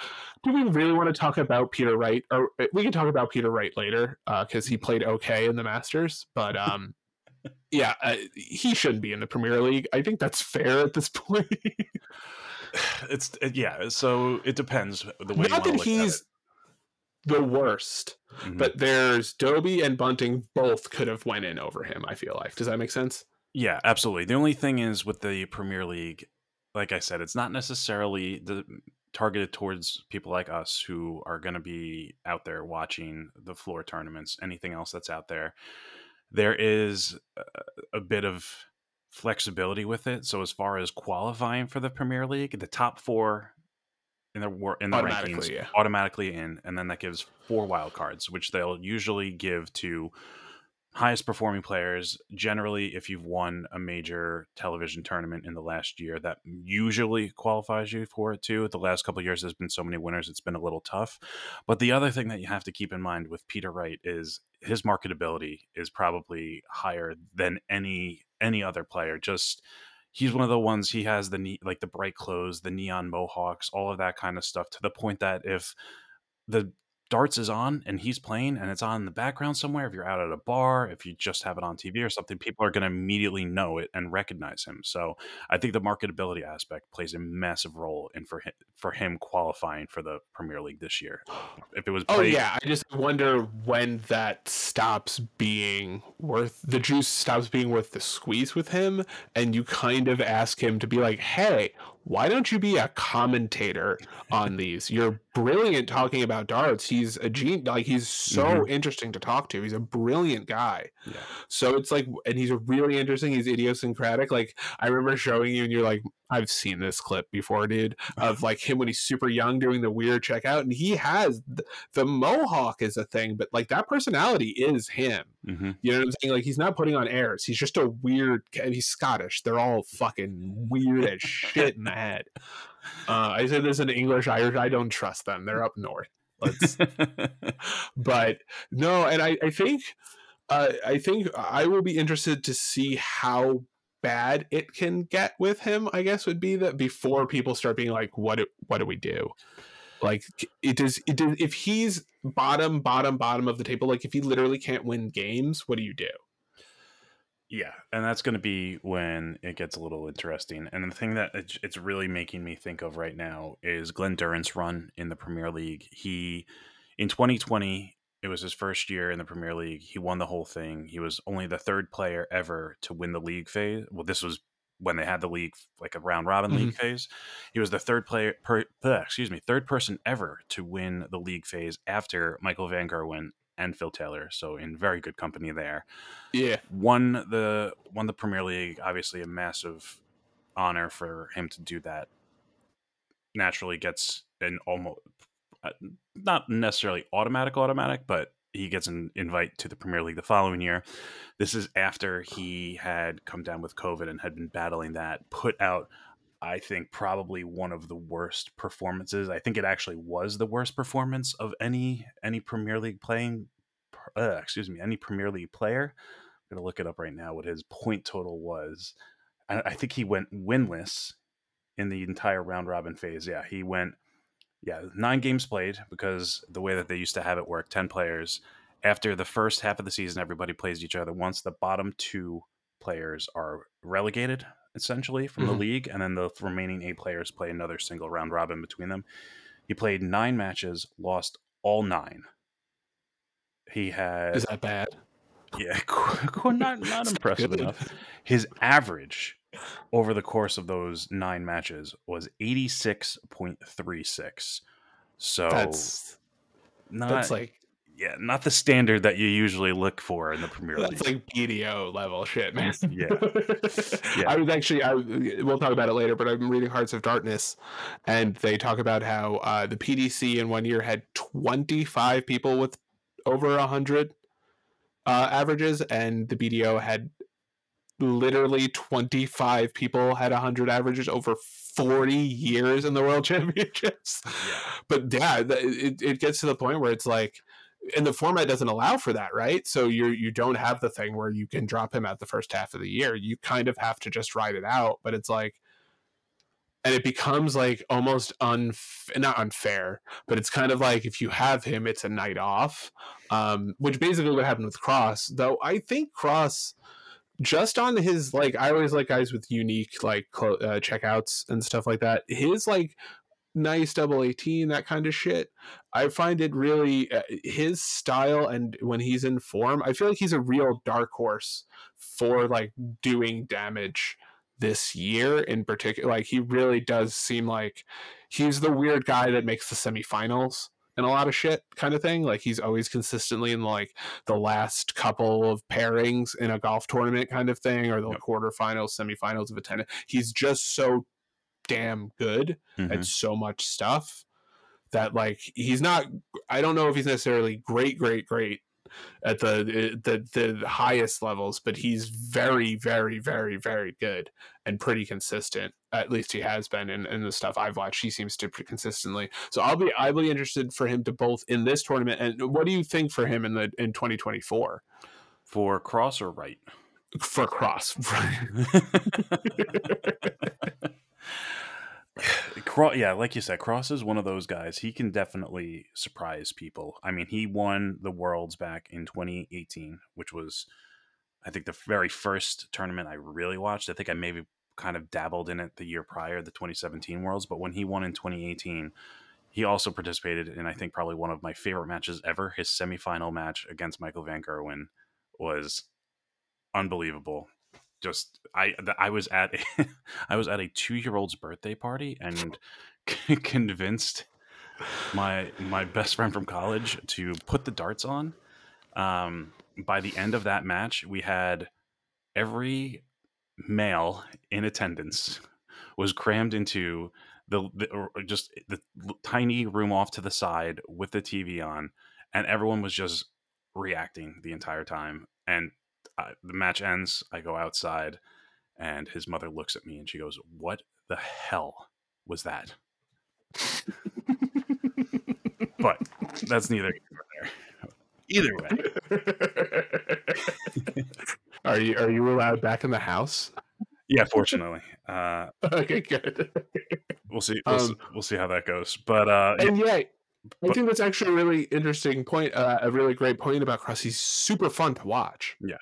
do we really want to talk about Peter Wright? Or uh, we can talk about Peter Wright later because uh, he played okay in the Masters, but um, yeah, uh, he shouldn't be in the Premier League. I think that's fair at this point. it's it, yeah. So it depends the way. Not that he's the worst, mm-hmm. but there's Dobey and Bunting both could have went in over him. I feel like. Does that make sense? Yeah, absolutely. The only thing is with the Premier League, like I said, it's not necessarily the targeted towards people like us who are going to be out there watching the floor tournaments, anything else that's out there. There is a, a bit of flexibility with it. So as far as qualifying for the Premier League, the top four in the in the rankings yeah. automatically in, and then that gives four wild cards, which they'll usually give to highest performing players generally if you've won a major television tournament in the last year that usually qualifies you for it too the last couple years there's been so many winners it's been a little tough but the other thing that you have to keep in mind with peter wright is his marketability is probably higher than any any other player. Just he's one of the ones he has the like the bright clothes the neon mohawks all of that kind of stuff to the point that if the darts is on and he's playing and it's on in the background somewhere. If you're out at a bar if you just have it on tv or something people are going to immediately know it and recognize him. So i think the marketability aspect plays a massive role in for him for him qualifying for the premier league this year. If it was oh yeah i just wonder when that stops being worth the juice stops being worth the squeeze with him and you kind of ask him to be like hey why don't you be a commentator on these? You're brilliant talking about darts. He's a gene like he's so mm-hmm. interesting to talk to. He's a brilliant guy. Yeah. So it's like and he's really interesting. He's idiosyncratic. Like I remember showing you and you're like, I've seen this clip before, dude, of like him when he's super young doing the weird checkout. And he has the, the mohawk is a thing, but like that personality is him. Mm-hmm. You know what I'm saying? Like he's not putting on airs. He's just a weird. He's Scottish. They're all fucking weird as shit in head. Uh, I said this in English, Irish. I don't trust them. They're up north. Let's. but no, and I, I think. Uh, I think I will be interested to see how bad it can get with him. I guess would be that before people start being like, "What? Do, what do we do?" Like it does. It does. If he's bottom, bottom, bottom of the table, like if he literally can't win games, what do you do? Yeah, and that's going to be when it gets a little interesting. And the thing that it's really making me think of right now is Glen Durrant's run in the Premier League. He in 2020, it was his first year in the Premier League. He won the whole thing. He was only the third player ever to win the league phase. Well, this was when they had the league like a round robin mm-hmm. league phase. He was the third player, per, excuse me, third person ever to win the league phase after Michael Van Gerwen and Phil Taylor. So in very good company there. Yeah. Won the won the Premier League, obviously a massive honor for him to do that. Naturally gets an almost uh, not necessarily automatic automatic, but he gets an invite to the Premier League the following year. This is after he had come down with COVID and had been battling that, put out I think probably one of the worst performances. I think it actually was the worst performance of any any Premier League playing. Uh, excuse me, any Premier League player. I'm gonna look it up right now. What his point total was. I, I think he went winless in the entire round robin phase. Yeah, he went. Yeah, nine games played because the way that they used to have it work, ten players, after the first half of the season, everybody plays each other. Once the bottom two players are relegated, essentially, from Mhm. the league, and then the remaining eight players play another single round robin between them. He played nine matches, lost all nine. He had Is that bad? yeah, not not impressive enough. His average over the course of those nine matches was eighty six point three six. So That's not that's like yeah, not the standard that you usually look for in the Premier League. that's like BDO level shit, man. Yeah. Yeah. I was actually I we'll talk about it later, but I'm reading Hearts of Darkness, and they talk about how uh, the PDC in one year had 25 people with over hundred uh, averages, and the BDO had literally 25 people had 100 averages over 40 years in the world championships but yeah it, it gets to the point where it's like and the format doesn't allow for that right? So you you don't have the thing where you can drop him at the first half of the year. You kind of have to just ride it out but it's like and it becomes like almost unf- not unfair but it's kind of like if you have him it's a night off. Um which basically what happened with cross though i think cross just on his like i always like guys with unique like clo- uh, checkouts and stuff like that his like nice double 18 that kind of shit i find it really uh, his style and when he's in form i feel like he's a real dark horse for like doing damage this year in particular like he really does seem like he's the weird guy that makes the semifinals and a lot of shit kind of thing like he's always consistently in like the last couple of pairings in a golf tournament kind of thing or the Yep. quarterfinals semifinals of a tennis he's just so damn good Mhm. at so much stuff that like he's not i don't know if he's necessarily great great great at the the the highest levels but he's very very very very good and pretty consistent. At least he has been in, in the stuff i've watched. He seems to pretty consistently. So i'll be i'll be interested for him to both in this tournament and what do you think for him in the in 2024 For cross or right? for cross Yeah, like you said, Cross is one of those guys. He can definitely surprise people. I mean, he won the Worlds back in 2018, which was, I think, the very first tournament I really watched. I think I maybe kind of dabbled in it the year prior, the 2017 Worlds. But when he won in 2018, he also participated in, I think, probably one of my favorite matches ever. His semifinal match against Michael Van Gerwen was unbelievable. Just I I was at a, I was at a two year old's birthday party and convinced my my best friend from college to put the darts on. Um, by the end of that match, we had every male in attendance was crammed into the, the just the tiny room off to the side with the TV on, and everyone was just reacting the entire time. And uh, the match ends. I go outside, and his mother looks at me and she goes, "What the hell was that?" but that's neither there. Either way, are you are you allowed back in the house yeah. Fortunately, uh, okay good we'll see. We'll, Um, we'll see how that goes. But uh, and yeah I think that's actually a really interesting point, uh, a really great point about Cross. He's super fun to watch. Yeah.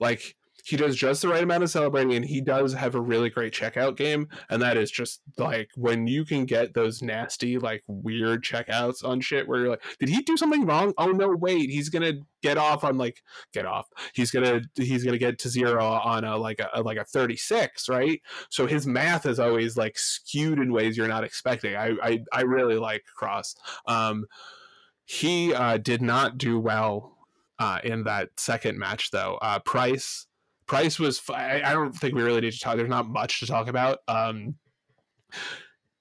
Like he does just the right amount of celebrating, and he does have a really great checkout game. And that is just like when you can get those nasty, like weird checkouts on shit where you're like, did he do something wrong? Oh no, wait, he's gonna get off on like get off. He's gonna he's gonna get to zero on a like a like a 36, right? So his math is always like skewed in ways you're not expecting. I I, I really like Cross. Um, he uh, did not do well uh, in that second match, though. Uh, Price, Price was—I don't think we really need to talk. There's not much to talk about. Um,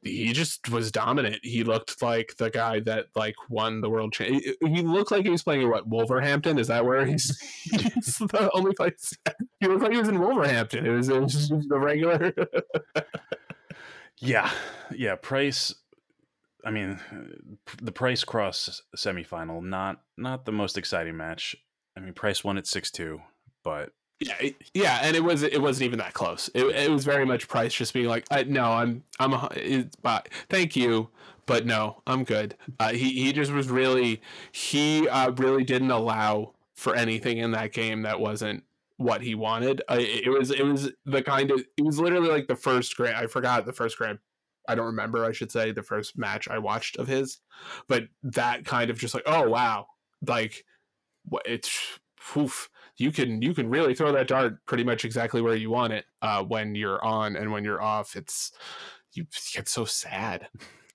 he just was dominant. He looked like the guy that like won the world. Cha- he looked like he was playing at what Wolverhampton. Is that where he's? he's the only place. He looked like he was in Wolverhampton. It was, it was the regular. Yeah, yeah. Price. I mean, the Price Cross semifinal not not the most exciting match. I mean, Price won at six two, but Yeah, it- yeah, and it was it wasn't even that close. It, it was very much Price just being like, I, "No, I'm I'm a, it, but thank you, but no, I'm good. Uh, he he just was really he uh, really didn't allow for anything in that game that wasn't what he wanted. Uh, it was it was the kind of it was literally like the first grand. I forgot the first grand. I don't remember. I should say the first match I watched of his, but that kind of just like oh wow, like it's oof, you can you can really throw that dart pretty much exactly where you want it uh, when you're on and when you're off. It's you get so sad.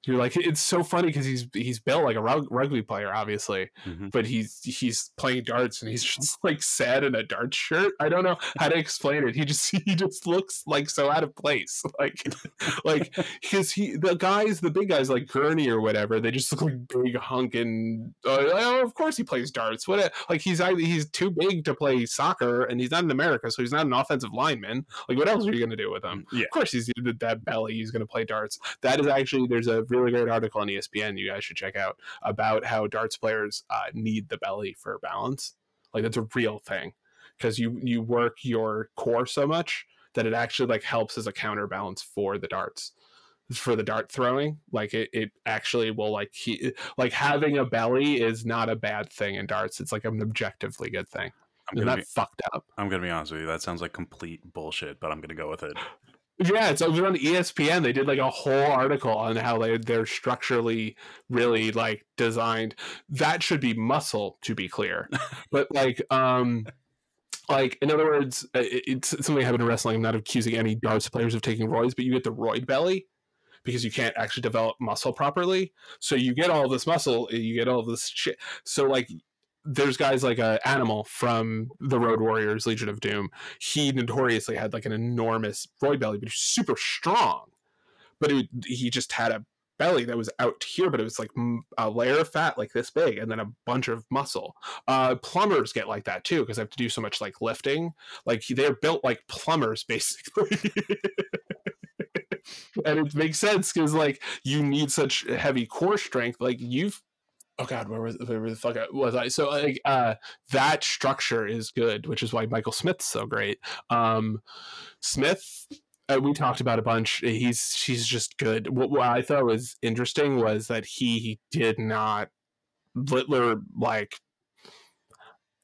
You're like it's so funny because he's he's built like a rugby player, obviously, mm-hmm. but he's he's playing darts and he's just like sad in a dart shirt. I don't know how to explain it. He just he just looks like so out of place. Like like because he the guys the big guys like Gurney or whatever they just look like big hunking. Uh, oh, of course he plays darts. What like he's he's too big to play soccer and he's not in America, so he's not an offensive lineman. Like what else are you gonna do with him? Yeah. Of course he's that belly. He's gonna play darts. That is actually there's a really great article on ESPN you guys should check out about how darts players uh, need the belly for balance. Like that's a real thing because you you work your core so much that it actually like helps as a counterbalance for the darts for the dart throwing like it, it actually will like he, like having a belly is not a bad thing in darts it's like an objectively good thing I'm be, fucked up? I'm gonna be honest with you. That sounds like complete bullshit, but I'm gonna go with it. Yeah, it's over on ESPN. They did like a whole article on how they they're structurally really like designed. That should be muscle, to be clear. but like, um, like in other words, it, it's something happened in wrestling. I'm not accusing any darts players of taking roids, but you get the roid belly because you can't actually develop muscle properly. So you get all this muscle, you get all this shit. So like there's guys like uh, Animal from the Road Warriors, Legion of Doom. He notoriously had like an enormous roid belly, but he's super strong. But it, he just had a belly that was out here, but it was like a layer of fat like this big, and then a bunch of muscle. Uh, plumbers get like that too because they have to do so much like lifting. Like they're built like plumbers basically. and it makes sense because like you need such heavy core strength like you've oh god, where was where the fuck was I? So like uh, that structure is good, which is why Michael Smith's so great. Um, Smith. Uh, we talked about a bunch. He's he's just good. What, what I thought was interesting was that he did not Littler like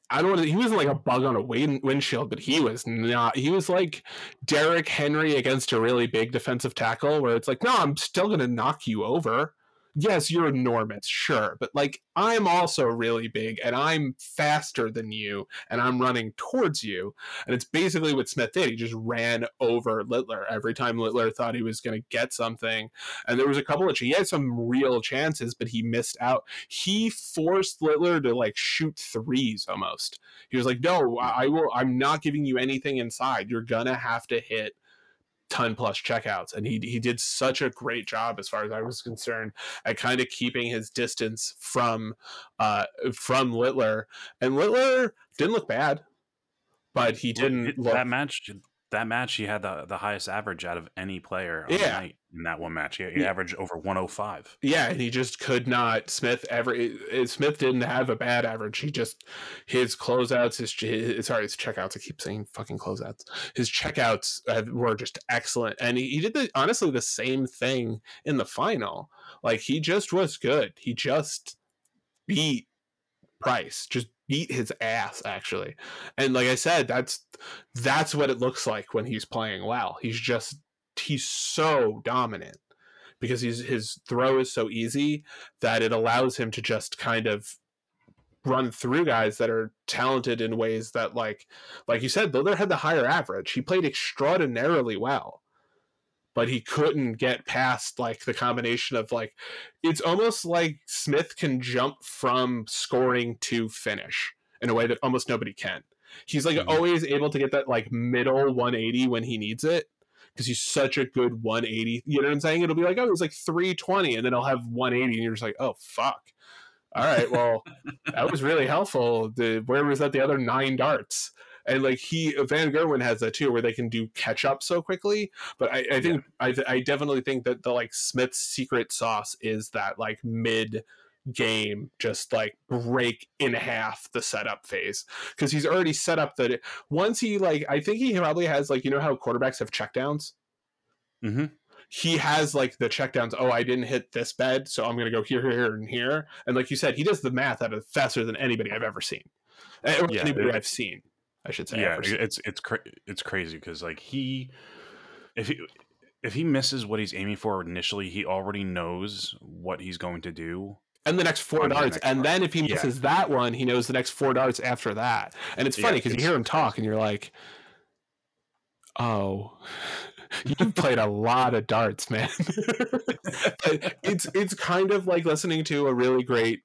I don't know. He wasn't like a bug on a wind, windshield, but he was not. He was like Derek Henry against a really big defensive tackle, where it's like, no, I'm still going to knock you over yes, you're enormous, sure, but like I'm also really big and I'm faster than you and I'm running towards you. And it's basically what Smith did. He just ran over Littler every time Littler thought he was going to get something. And there was a couple of he had some real chances, but he missed out. He forced Littler to like shoot threes almost. He was like, "No, I will. I'm not giving you anything inside. You're gonna have to hit." Ton plus checkouts and he he did such a great job as far as I was concerned at kind of keeping his distance from uh from Littler and Littler didn't look bad but he didn't look that match that match he had the the highest average out of any player yeah. in that one match. He, he yeah. averaged over 105. Yeah, and he just could not. Smith ever eh, Smith didn't have a bad average. He just his closeouts, his, his sorry, his checkouts. I keep saying fucking closeouts. His checkouts eh, were just excellent, and he, he did the honestly the same thing in the final. Like he just was good. He just beat Price. Just beat his ass actually. And like i said that's that's what it looks like when he's playing well. He's just he's so dominant because he's his throw is so easy that it allows him to just kind of run through guys that are talented in ways that like like you said Littler had the higher average he played extraordinarily well but he couldn't get past like the combination of like it's almost like Smith can jump from scoring to finish in a way that almost nobody can. He's like mm-hmm. always able to get that like middle 180 when he needs it because he's such a good 180. You know what I'm saying? It'll be like, oh, it's like 320, and then I'll have 180, and you're just like, oh, fuck. All right, well, that was really helpful. The, where was that the other nine darts? And like he Van Gerwen has that too, where they can do catch up so quickly. But I, I think yeah. I, I definitely think that the like Smith's secret sauce is that like mid game just like break in half the setup phase because he's already set up that once he like I think he probably has like you know how quarterbacks have checkdowns. Mm-hmm. he has like the checkdowns. Oh, I didn't hit this bed, so I'm going to go here, here, and here. And like you said, he does the math out of faster than anybody I've ever seen. Eh, or Yeah, anybody I've seen, I should say. yeah, ever it's it's cra- it's crazy because like he, if he if he misses what he's aiming for initially, he already knows what he's going to do. and the next four darts, next and dart. then if he Yeah. misses that one, he knows the next four darts after that. And it's funny Yeah, because you hear him talk, and you're like, "Oh, you've played a lot of darts, man." But it's it's kind of like listening to a really great,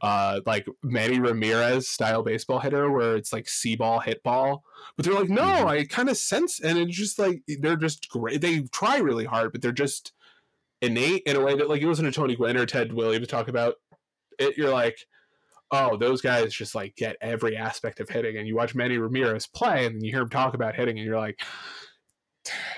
uh, like Manny Ramirez style baseball hitter, where it's like see ball, hit ball. But they're like, no, Mhm. I kind of sense, and it's just like they're just great. They try really hard, but they're just innate in a way that like you listen to Tony Gwynn or Ted Willie to talk about it, you're like, oh, those guys just like get every aspect of hitting. And you watch Manny Ramirez play, and you hear him talk about hitting, and you're like,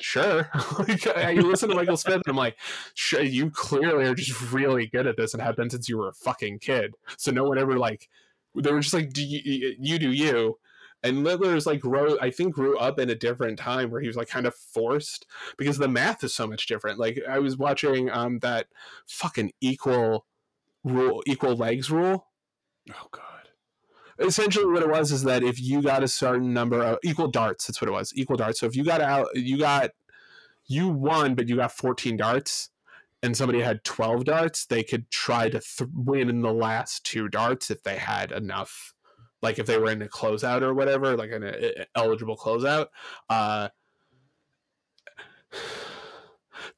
sure. like, listen to Michael Smith, and I'm like, sure, you clearly are just really good at this, and have been since you were a fucking kid. So no one ever like, they were just like, do you, you do you. And Littler's like grow, I think grew up in a different time where he was like kind of forced because the math is so much different. Like I was watching um that fucking equal rule, equal legs rule. Oh God. Essentially, what it was is that if you got a certain number of equal darts, that's what it was, equal darts. So if you got out, you got you won, but you got 14 darts, and somebody had 12 darts, they could try to th- win in the last two darts if they had enough. Like if they were in a closeout or whatever, like an uh, eligible closeout. Uh,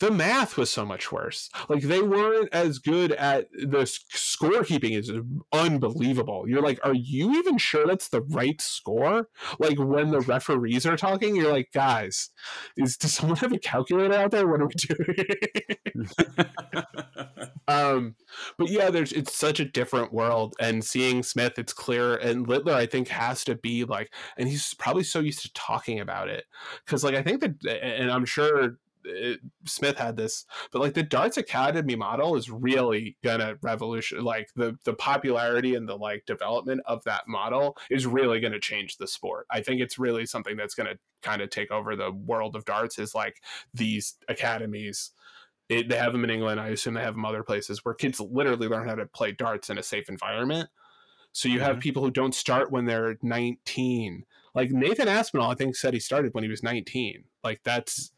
the math was so much worse. Like they weren't as good at the scorekeeping is unbelievable. You're like, are you even sure that's the right score? Like when the referees are talking, you're like, guys, is does someone have a calculator out there? What are we doing? um, but yeah, there's it's such a different world, and seeing Smith, it's clear, and Littler, I think, has to be like, and he's probably so used to talking about it because, like, I think that, and I'm sure it, Smith had this, but like the Darts Academy model is really gonna revolution, like the the popularity and the like development of that model is really gonna change the sport. I think it's really something that's gonna kind of take over the world of darts. Is like these academies. It, they have them in England. I assume they have them other places where kids literally learn how to play darts in a safe environment. So you have Mhm. people who don't start when they're 19. Like Nathan Aspinall, I think said he started when he was 19. Like that's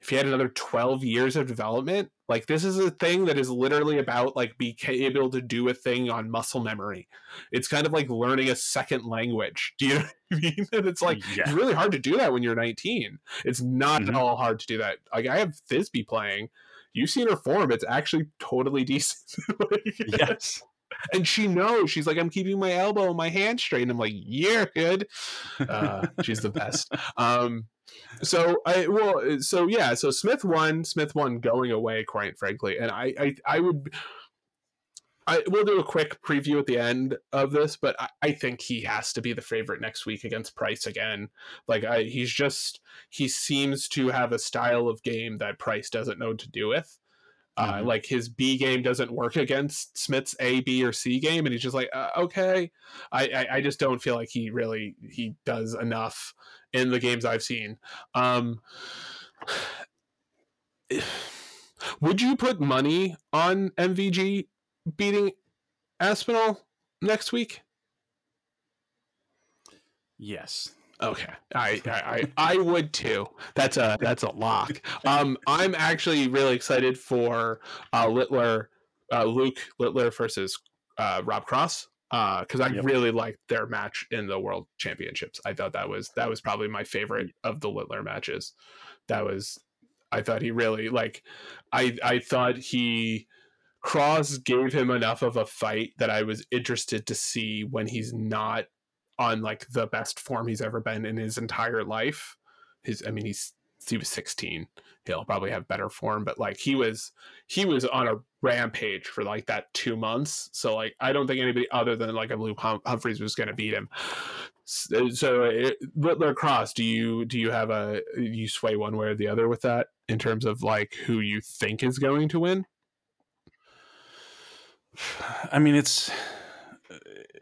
if he had another 12 years of development, like this is a thing that is literally about like being able to do a thing on muscle memory. It's kind of like learning a second language. Do you know what I mean? And it's like Yeah. it's really hard to do that when you're 19. It's not at Mhm. all hard to do that. Like I have Thisbe playing. You've seen her form. It's actually totally decent. Yes. And she knows. She's like, I'm keeping my elbow and my hand straight. And I'm like, you're good. Uh, she's the best. Um, so I well, so yeah, so Smith won. Smith won going away, quite frankly, and I I, I would. I we'll do a quick preview at the end of this, but I, I think he has to be the favorite next week against Price again. Like I, he's just he seems to have a style of game that Price doesn't know to do with. Uh, Mhm. like his B game doesn't work against Smith's A, B, or C game, and he's just like, uh, okay. I, I I just don't feel like he really he does enough in the games I've seen. Um, would you put money on MVG beating Aspinall next week? Yes. Okay, I, I I I would too. That's a that's a lock. Um, I'm actually really excited for uh, Littler, uh, Luke Littler versus uh, Rob Cross Uh because I Yep. really liked their match in the World Championships. I thought that was that was probably my favorite of the Littler matches. That was I thought he really like I I thought he Cross gave him enough of a fight that I was interested to see when he's not on like the best form he's ever been in his entire life. His I mean he's he was 16. He'll probably have better form, but like he was he was on a rampage for like that 2 months. So like I don't think anybody other than like a Blue hum- Humphries was going to beat him. So, so it, Cross, do you do you have a you sway one way or the other with that in terms of like who you think is going to win? I mean, it's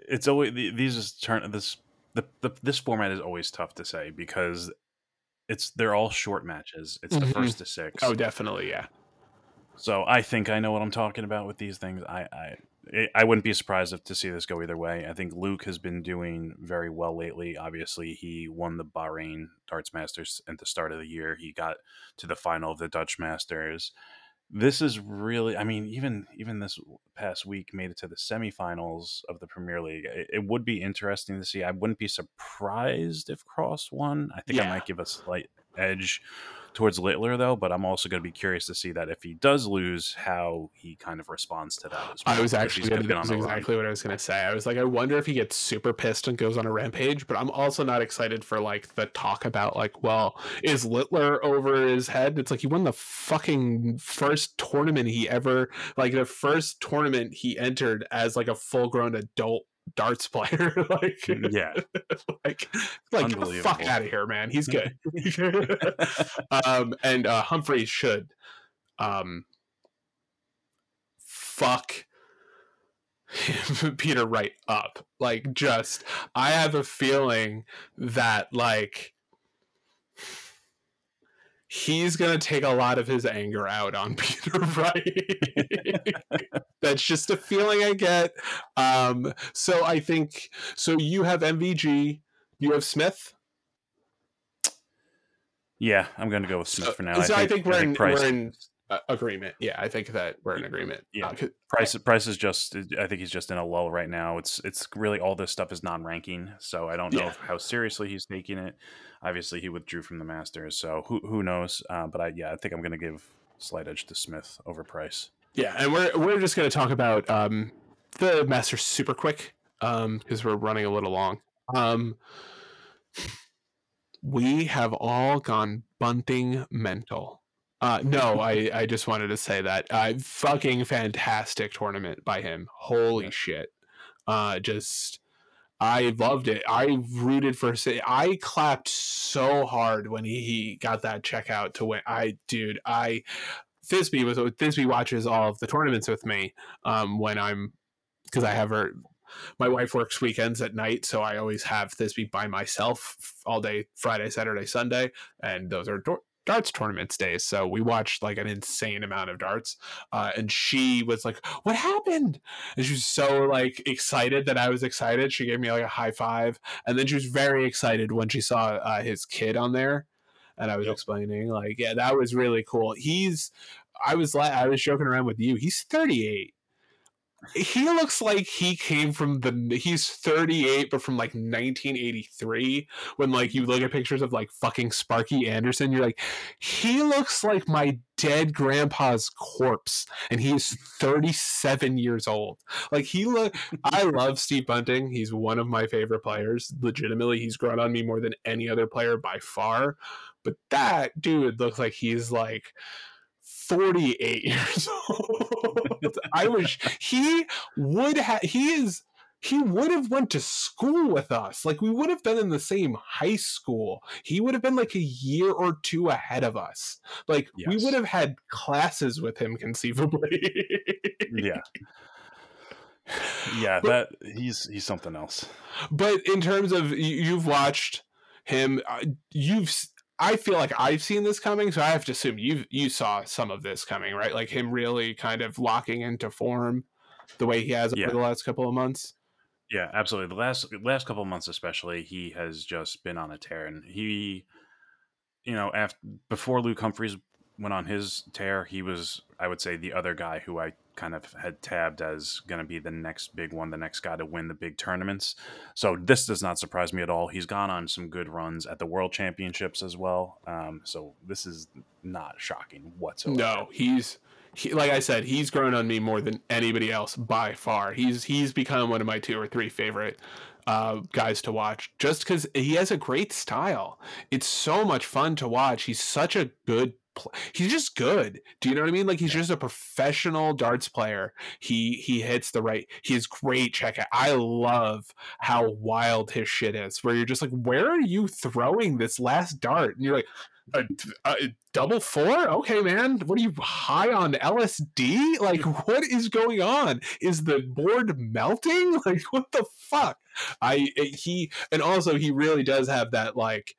it's always these is turn this the, the this format is always tough to say because it's they're all short matches. It's the Mhm. first to six. Oh, definitely, yeah. So I think I know what I'm talking about with these things. I I I wouldn't be surprised if to see this go either way. I think Luke has been doing very well lately. Obviously, he won the Bahrain Darts Masters at the start of the year. He got to the final of the Dutch Masters. This is really, I mean, even even this past week made it to the semifinals of the Premier League. It, it would be interesting to see. I wouldn't be surprised if Cross won. I think I might give a slight edge towards Littler though, but I'm also going to be curious to see that if he does lose, how he kind of responds to that as well. I was actually gonna, that was a run. exactly what I was gonna say. I was like, I wonder if he gets super pissed and goes on a rampage, but I'm also not excited for like the talk about like, well, is Littler over his head? It's like he won the fucking first tournament he ever like the first tournament he entered as like a full grown adult darts player. like Yeah. like like get the fuck out of here, man. He's good. um and uh Humphries should um fuck Peter Wright up. Like just I have a feeling that like he's gonna take a lot of his anger out on Peter Wright. That's just a feeling I get. Um so I think so you have MVG, you have Smith. yeah, I'm going to go with Smith So, for now. so I think, we're in Price, we're in uh, agreement. Yeah, I think that we're in agreement. Yeah. Uh, Price Price is just I think he's just in a lull right now. It's it's really all this stuff is non-ranking, so I don't know Yeah. if, how seriously he's taking it. Obviously, he withdrew from the Masters, so who who knows? Uh, but I yeah, I think I'm going to give slight edge to Smith over Price. Yeah, and we're we're just going to talk about um, the Masters super quick because we're running a little long. Um, we have all gone bunting mental. Uh, no, I, I just wanted to say that uh, fucking fantastic tournament by him. Holy Yeah. shit! Uh, just I loved it. I rooted for. Sa- I clapped so hard when he, he got that checkout to win. I dude, I Thisbe was Thisbe watches all of the tournaments with me um, when I'm because I have her. My wife works weekends at night, so I always have Thisbe by myself all day Friday, Saturday, Sunday, and those are darts tournaments days. So we watched like an insane amount of darts, uh, and she was like, "What happened?" And she was so like excited that I was excited. She gave me like a high five, and then she was very excited when she saw uh, his kid on there, and I was Yep. explaining like, "Yeah, that was really cool." He's, I was like, I was joking around with you. He's 38 he looks like he came from the he's 38 but from like 1983 when like you look at pictures of like fucking sparky anderson you're like he looks like my dead grandpa's corpse and he's 37 years old. Like he look i love steve bunting. He's one of my favorite players. Legitimately he's grown on me more than any other player by far. But that dude looks like he's like 48 years old. I wish he would have he is he would have went to school with us. Like we would have been in the same high school. He would have been like a year or two ahead of us. Like we would have had classes with him conceivably. Yeah. Yeah, that he's he's something else. but in terms of you- you've watched him uh, you've I feel like I've seen this coming, so I have to assume you you saw some of this coming, right? Like him really kind of locking into form the way he has Yeah. over the last couple of months. Yeah, absolutely. The last last couple of months, especially, he has just been on a tear, and he, you know, after before Luke Humphries went on his tear, he was, I would say, the other guy who I kind of had tabbed as going to be the next big one, the next guy to win the big tournaments. So this does not surprise me at all. He's gone on some good runs at the World Championships as well. Um, so this is not shocking whatsoever. No, he's he, like I said, he's grown on me more than anybody else by far. He's he's become one of my two or three favorite uh, guys to watch just because he has a great style. It's so much fun to watch. He's such a good. Pl- he's just good. Do you know what I mean? Like he's just a professional darts player. He he hits the right. He has great check. out. I love how wild his shit is. Where you're just like, where are you throwing this last dart? And you're like, a, a double four okay man what are you high on lsd like what is going on is the board melting like what the fuck i eh, he and also he really does have that like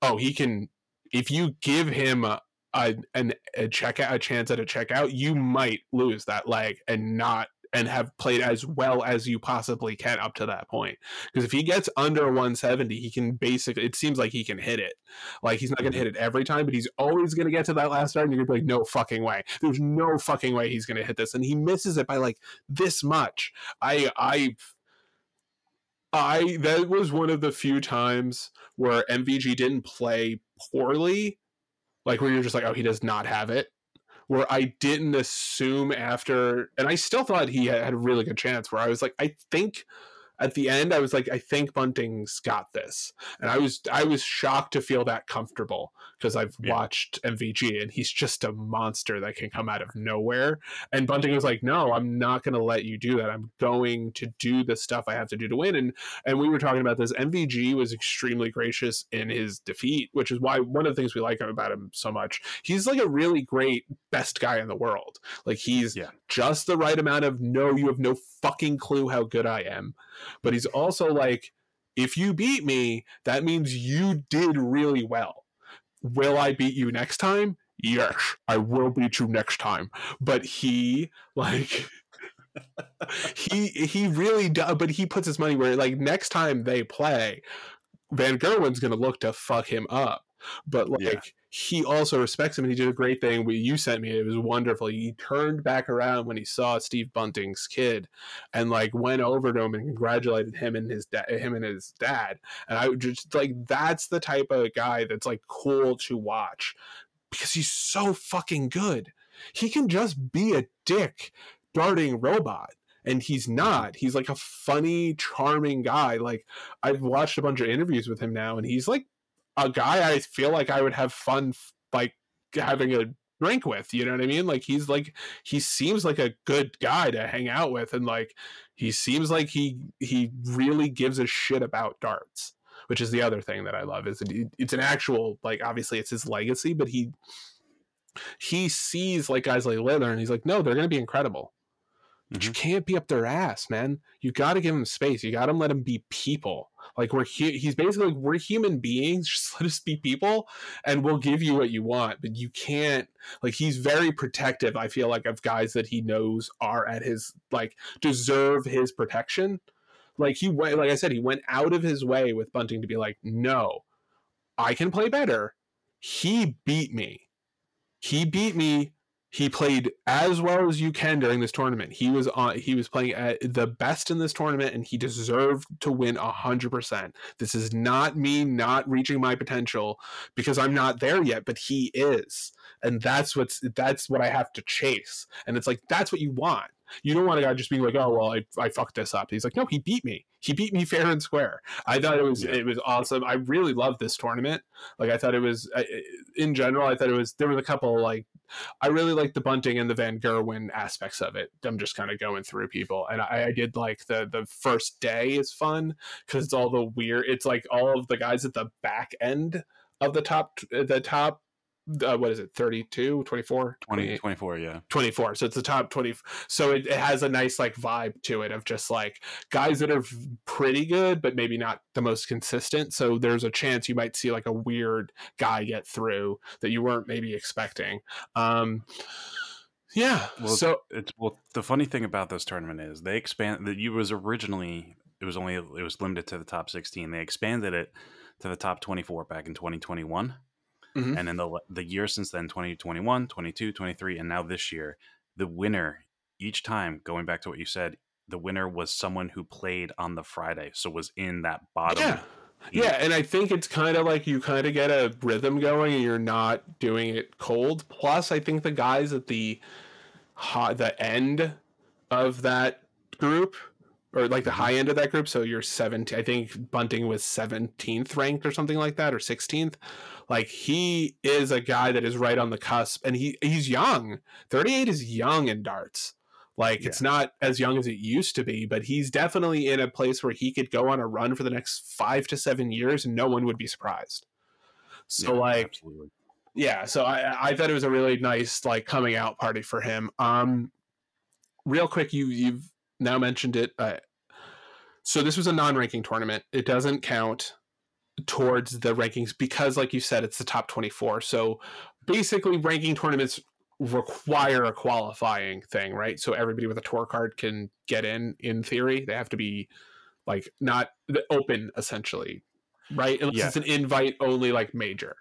oh he can if you give him a, a an a checkout a chance at a checkout, you might lose that leg and not and have played as well as you possibly can up to that point. Because if he gets under 170, he can basically it seems like he can hit it. Like he's not gonna hit it every time, but he's always gonna get to that last start, and you're gonna be like, no fucking way. There's no fucking way he's gonna hit this. And he misses it by like this much. I I I that was one of the few times where MVG didn't play poorly, like where you're just like, oh, he does not have it. Where I didn't assume after, and I still thought he had a really good chance. Where I was like, I think at the end, I was like, I think Bunting's got this, and I was I was shocked to feel that comfortable because I've yeah. watched MVG and he's just a monster that can come out of nowhere. And Bunting was like, No, I'm not going to let you do that. I'm going to do the stuff I have to do to win. And and we were talking about this. MVG was extremely gracious in his defeat, which is why one of the things we like about him so much. He's like a really great best guy in the world. Like he's yeah. just the right amount of no, you have no fucking clue how good I am but he's also like, if you beat me, that means you did really well. Will I beat you next time? Yes, I will beat you next time. But he like he he really does but he puts his money where like next time they play, Van Gerwen's gonna look to fuck him up. But like yeah he also respects him and he did a great thing. You sent me it was wonderful. He turned back around when he saw steve bunting's kid and like went over to him and congratulated him and his dad him and his dad. And i just like that's the type of guy that's like cool to watch because he's so fucking good. He can just be a dick darting robot and he's not. He's like a funny charming guy. Like i've watched a bunch of interviews with him now and he's like a guy I feel like I would have fun like having a drink with. You know what I mean? Like he's like he seems like a good guy to hang out with, and like he seems like he he really gives a shit about darts, which is the other thing that I love. Is it, it's an actual like obviously it's his legacy, but he he sees like guys like Littler, and he's like, no, they're gonna be incredible. But mm-hmm. you can't be up their ass, man. You got to give them space. You got to let them be people. Like we're hu- he's basically like, we're human beings. Just let us be people, and we'll give you what you want. But you can't. Like he's very protective. I feel like of guys that he knows are at his like deserve his protection. Like he went, like I said, he went out of his way with Bunting to be like, no, I can play better. He beat me. He beat me he played as well as you can during this tournament. He was on he was playing at the best in this tournament and he deserved to win 100%. This is not me not reaching my potential because I'm not there yet, but he is. And that's what's that's what I have to chase. And it's like that's what you want. You don't want a guy just being like, "Oh well, I, I fucked this up." He's like, "No, he beat me. He beat me fair and square." I thought it was yeah. it was awesome. I really loved this tournament. Like I thought it was I, in general. I thought it was there was a couple like I really like the bunting and the Van Gerwen aspects of it. I'm just kind of going through people, and I, I did like the the first day is fun because it's all the weird. It's like all of the guys at the back end of the top the top uh, what is it 32 24 20, 24 yeah. 24 so it's the top 20 so it, it, has a nice like vibe to it of just like guys that are pretty good but maybe not the most consistent so there's a chance you might see like a weird guy get through that you weren't maybe expecting um yeah well, so it's well the funny thing about this tournament is they expand that you was originally it was only it was limited to the top 16 they expanded it to the top 24 back in 2021 Mm-hmm. And then the the year since then 2021, 22, 23 and now this year, the winner each time going back to what you said, the winner was someone who played on the Friday, so was in that bottom yeah. Yeah, and I think it's kind of like you kind of get a rhythm going, and you're not doing it cold. Plus, I think the guys at the the end of that group or like the mm-hmm. high end of that group. So you're 17. I think Bunting was 17th ranked or something like that, or 16th. Like he is a guy that is right on the cusp, and he he's young. 38 is young in darts. Like yeah. it's not as young as it used to be, but he's definitely in a place where he could go on a run for the next five to seven years, and no one would be surprised. So yeah, like. Absolutely. Yeah, so I, I thought it was a really nice like coming out party for him. Um, real quick, you you've now mentioned it. Uh, so this was a non-ranking tournament. It doesn't count towards the rankings because, like you said, it's the top 24. So basically, ranking tournaments require a qualifying thing, right? So everybody with a tour card can get in. In theory, they have to be like not open essentially, right? Unless yeah. it's an invite only, like major.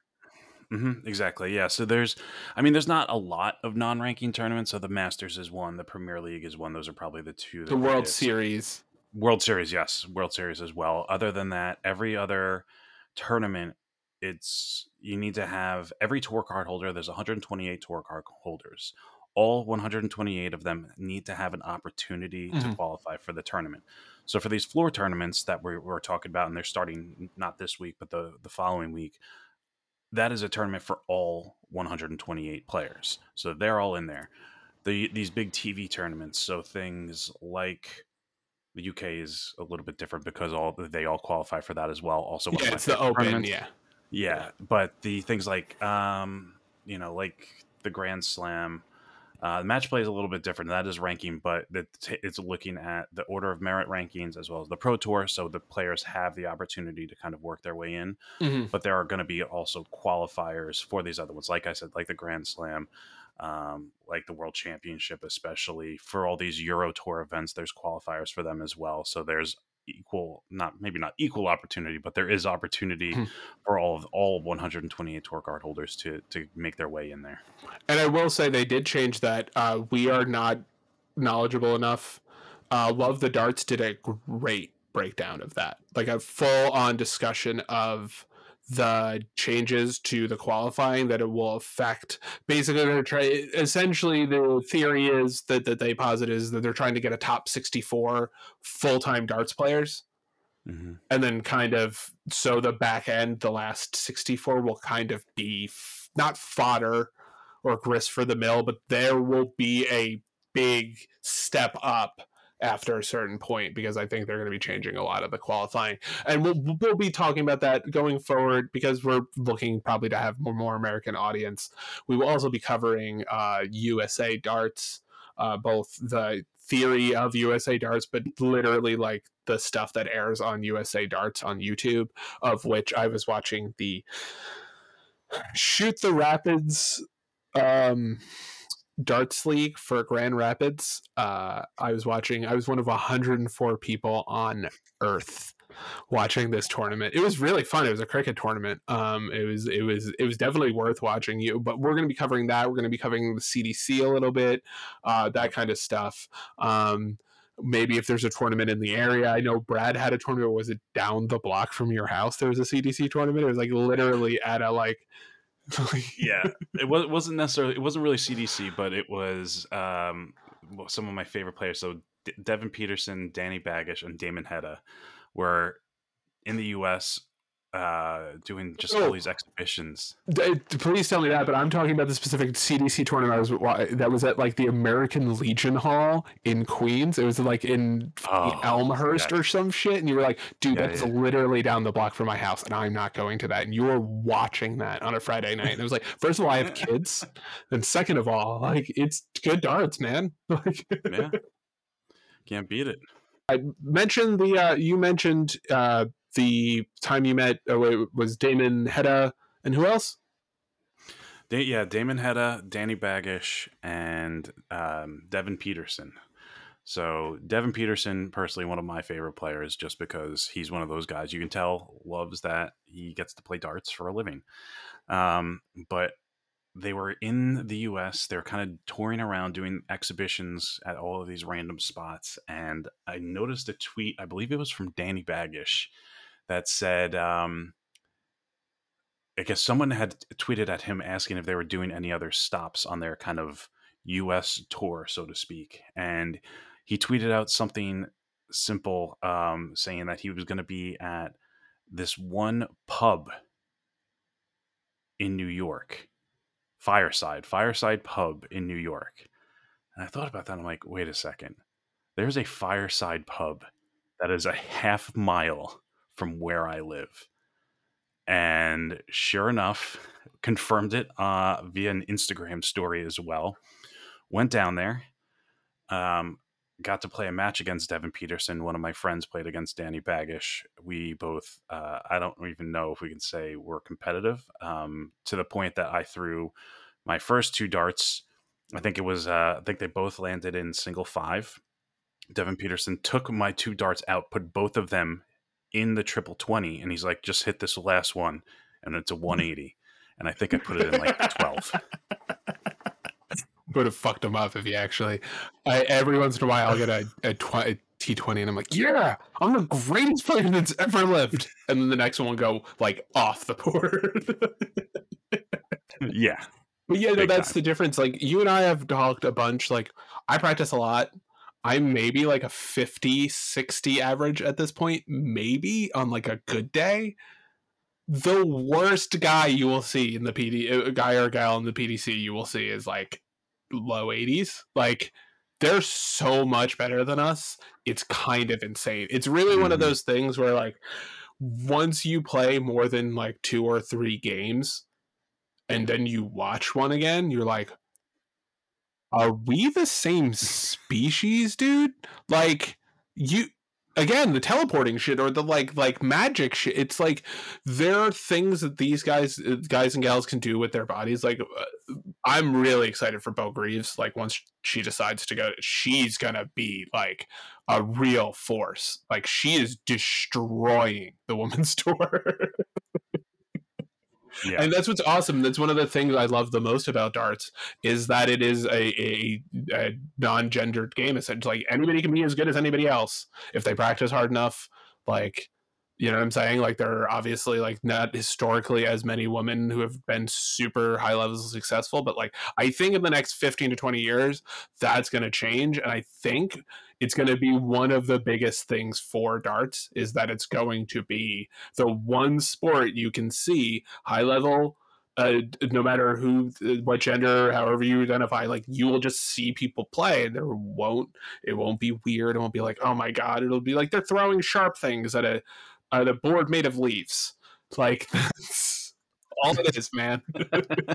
Mm-hmm, exactly. Yeah. So there's, I mean, there's not a lot of non-ranking tournaments. So the Masters is one, the Premier League is one. Those are probably the two. The World Series. World Series, yes, World Series as well. Other than that, every other tournament, it's you need to have every tour card holder. There's 128 tour card holders. All 128 of them need to have an opportunity mm-hmm. to qualify for the tournament. So for these floor tournaments that we're, we're talking about, and they're starting not this week, but the the following week, that is a tournament for all 128 players. So they're all in there. The these big TV tournaments, so things like the UK is a little bit different because all they all qualify for that as well. Also, yeah, it's the Open, yeah, yeah. But the things like, um, you know, like the Grand Slam, uh, the match play is a little bit different. That is ranking, but it's looking at the order of merit rankings as well as the Pro Tour. So the players have the opportunity to kind of work their way in. Mm-hmm. But there are going to be also qualifiers for these other ones, like I said, like the Grand Slam, um, like the World Championship, especially for all these Euro Tour events. There's qualifiers for them as well. So there's equal not maybe not equal opportunity but there is opportunity hmm. for all of all 128 tour card holders to to make their way in there and i will say they did change that uh, we are not knowledgeable enough uh, love the darts did a great breakdown of that like a full on discussion of the changes to the qualifying that it will affect basically they're trying essentially the theory is that, that they posit is that they're trying to get a top 64 full-time darts players mm-hmm. and then kind of so the back end the last 64 will kind of be f- not fodder or grist for the mill but there will be a big step up after a certain point because I think they're going to be changing a lot of the qualifying. And we'll, we'll be talking about that going forward because we're looking probably to have more, more American audience. We will also be covering uh, USA darts, uh, both the theory of USA darts, but literally like the stuff that airs on USA darts on YouTube, of which I was watching the Shoot the Rapids um darts league for Grand Rapids. Uh, I was watching. I was one of 104 people on Earth watching this tournament. It was really fun. It was a cricket tournament. Um, it was it was it was definitely worth watching. You, but we're going to be covering that. We're going to be covering the CDC a little bit, uh, that kind of stuff. Um, maybe if there's a tournament in the area. I know Brad had a tournament. Was it down the block from your house? There was a CDC tournament. It was like literally at a like yeah, it was, wasn't necessarily. It wasn't really CDC, but it was um, some of my favorite players. So Devon Petersen, Danny Baggish, and Damon Heta were in the U.S uh, doing just all these exhibitions. please tell me that, but I'm talking about the specific CDC tournament I was that was at like the American Legion Hall in Queens. It was like in oh, Elmhurst yeah. or some shit, and you were like, "Dude, yeah, that's yeah. literally down the block from my house, and I'm not going to that." And you were watching that on a Friday night, and it was like, first of all, I have kids, and second of all, like it's good darts, man. Like, yeah, can't beat it. I mentioned the uh, you mentioned uh, the time you met oh, was Damon Heta and who else? yeah, Damon Heta, Danny Baggish, and um, Devon Petersen. So Devon Petersen, personally, one of my favorite players, just because he's one of those guys you can tell loves that he gets to play darts for a living. Um, but they were in the U.S. They're kind of touring around doing exhibitions at all of these random spots, and I noticed a tweet. I believe it was from Danny Baggish that said, um, I guess someone had tweeted at him asking if they were doing any other stops on their kind of U.S. tour, so to speak, and he tweeted out something simple, um, saying that he was going to be at this one pub in New York, Fireside, Fireside Pub in New York. And I thought about that. I'm like, wait a second. There's a Fireside Pub that is a half mile from where I live. And sure enough, confirmed it uh, via an Instagram story as well. Went down there, um, got to play a match against Devon Petersen. One of my friends played against Danny Baggish. We both, uh, I don't even know if we can say we're competitive um, to the point that I threw my first two darts. I think it was, uh, I think they both landed in single five. Devon Petersen took my two darts out, put both of them in the triple 20, and he's like, just hit this last one, and it's a mm-hmm. 180. And I think I put it in like 12 would have fucked him up if he actually. I, every once in a while, I'll get a, a, a T20 and I'm like, yeah, I'm the greatest player that's ever lived. And then the next one will go like off the board. yeah. But yeah, no, that's time. the difference. Like you and I have talked a bunch. Like I practice a lot. I'm maybe like a 50, 60 average at this point, maybe on like a good day. The worst guy you will see in the PD, a guy or gal in the PDC you will see is like low 80s. Like they're so much better than us. It's kind of insane. It's really mm-hmm. one of mm-hmm. those things where like once you play more than like two or three games and then you watch one again, you're like are we the same species, dude? Like you again the teleporting shit or the like like magic shit. It's like there are things that these guys guys and gals can do with their bodies. Like uh, i'm really excited for Beau Greaves like once she decides to go she's gonna be like a real force. Like she is destroying the women's tour yeah. and that's what's awesome that's one of the things i love the most about darts is that it is a, a, a non-gendered game essentially like anybody can be as good as anybody else if they practice hard enough like you know what i'm saying? Like there are obviously like not historically as many women who have been super high levels successful but like i think in the next 15 to 20 years that's going to change and i think it's going to be one of the biggest things for darts is that it's going to be the one sport you can see high level uh, no matter who what gender however you identify like you will just see people play and there won't it won't be weird it won't be like oh my god it'll be like they're throwing sharp things at a at a board made of leaves like that's all it is man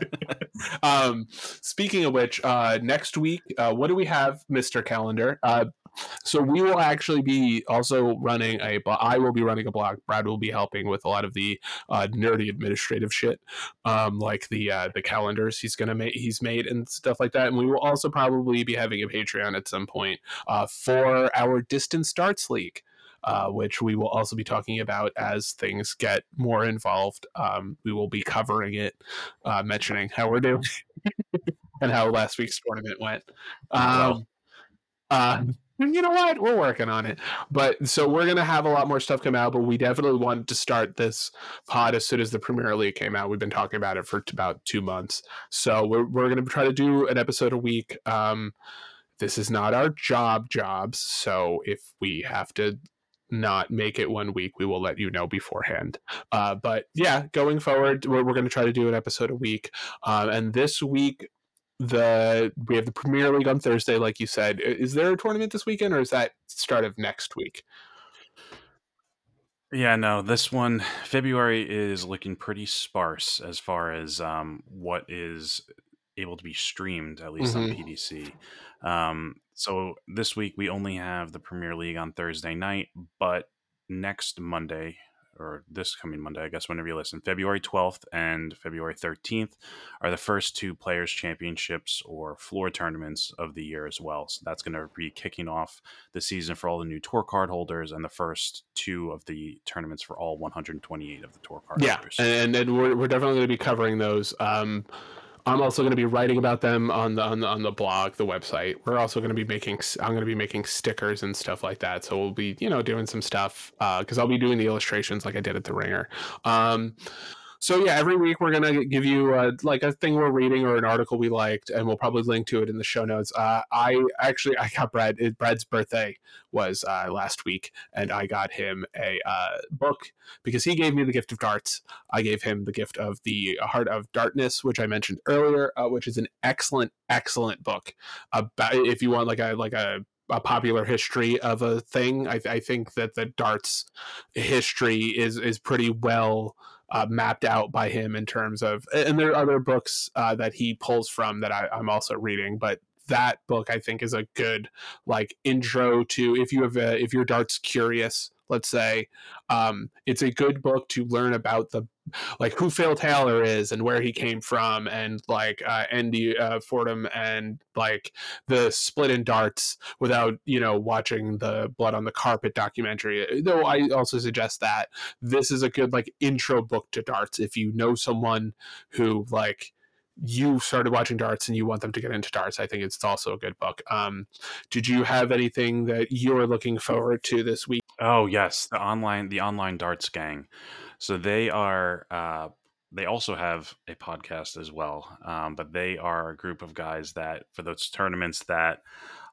um speaking of which uh next week uh what do we have mr calendar uh so we will actually be also running a. I will be running a blog. Brad will be helping with a lot of the uh, nerdy administrative shit, um, like the uh, the calendars he's gonna make. He's made and stuff like that. And we will also probably be having a Patreon at some point uh, for our distance darts league. Uh, which we will also be talking about as things get more involved. Um, we will be covering it, uh, mentioning how we're doing and how last week's tournament went. Um, uh, you know what? We're working on it. But so we're gonna have a lot more stuff come out, but we definitely wanted to start this pod as soon as the Premier League came out. We've been talking about it for about two months. So we're we're gonna try to do an episode a week. Um this is not our job jobs. So if we have to not make it one week, we will let you know beforehand. Uh, but yeah, going forward, we're, we're going to try to do an episode a week. Uh, and this week, the we have the Premier League on Thursday, like you said. Is there a tournament this weekend, or is that start of next week? Yeah, no, this one February is looking pretty sparse as far as um, what is able to be streamed, at least mm-hmm. on PDC. Um, so this week we only have the Premier League on Thursday night, but next Monday, or this coming Monday, I guess, whenever you listen, February 12th and February 13th are the first two Players' Championships or floor tournaments of the year as well. So that's going to be kicking off the season for all the new tour card holders and the first two of the tournaments for all 128 of the tour card yeah, holders. and, and we're, we're definitely going to be covering those. Um, I'm also going to be writing about them on the on the on the blog, the website. We're also going to be making I'm going to be making stickers and stuff like that. So we'll be you know doing some stuff because uh, I'll be doing the illustrations like I did at the Ringer. Um, so yeah, every week we're gonna give you uh, like a thing we're reading or an article we liked, and we'll probably link to it in the show notes. Uh, I actually I got Brad. Brad's birthday was uh, last week, and I got him a uh, book because he gave me the gift of darts. I gave him the gift of the Heart of Darkness, which I mentioned earlier, uh, which is an excellent, excellent book about if you want like a like a a popular history of a thing. I, I, think that the darts history is is pretty well uh, mapped out by him in terms of, and there are other books uh, that he pulls from that I, am also reading, but that book I think is a good like intro to if you have a, if your darts curious let's say um, it's a good book to learn about the like who Phil Taylor is and where he came from and like uh, Andy uh, Fordham and like the split in darts without you know watching the blood on the carpet documentary. Though I also suggest that this is a good like intro book to darts if you know someone who like you started watching darts and you want them to get into darts, I think it's also a good book. Um, did you have anything that you're looking forward to this week? Oh yes, the online the online darts gang. So they are. Uh, they also have a podcast as well, um, but they are a group of guys that for those tournaments that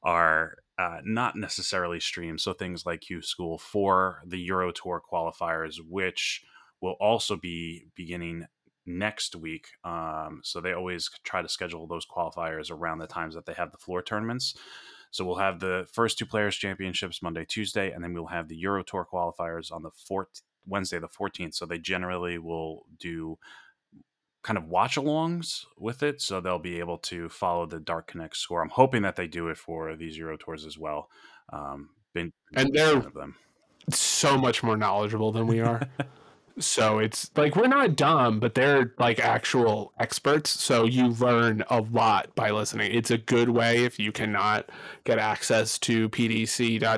are uh, not necessarily streamed. So things like Q School for the Euro Tour qualifiers, which will also be beginning next week. Um, so they always try to schedule those qualifiers around the times that they have the floor tournaments. So we'll have the first two players championships Monday, Tuesday, and then we'll have the Euro Tour qualifiers on the fourth Wednesday, the 14th. So they generally will do kind of watch alongs with it. So they'll be able to follow the DartConnect score. I'm hoping that they do it for these Euro Tours as well. Um, been and they're so much more knowledgeable than we are. So it's like we're not dumb, but they're like actual experts. So you learn a lot by listening. It's a good way if you cannot get access to PDC. Go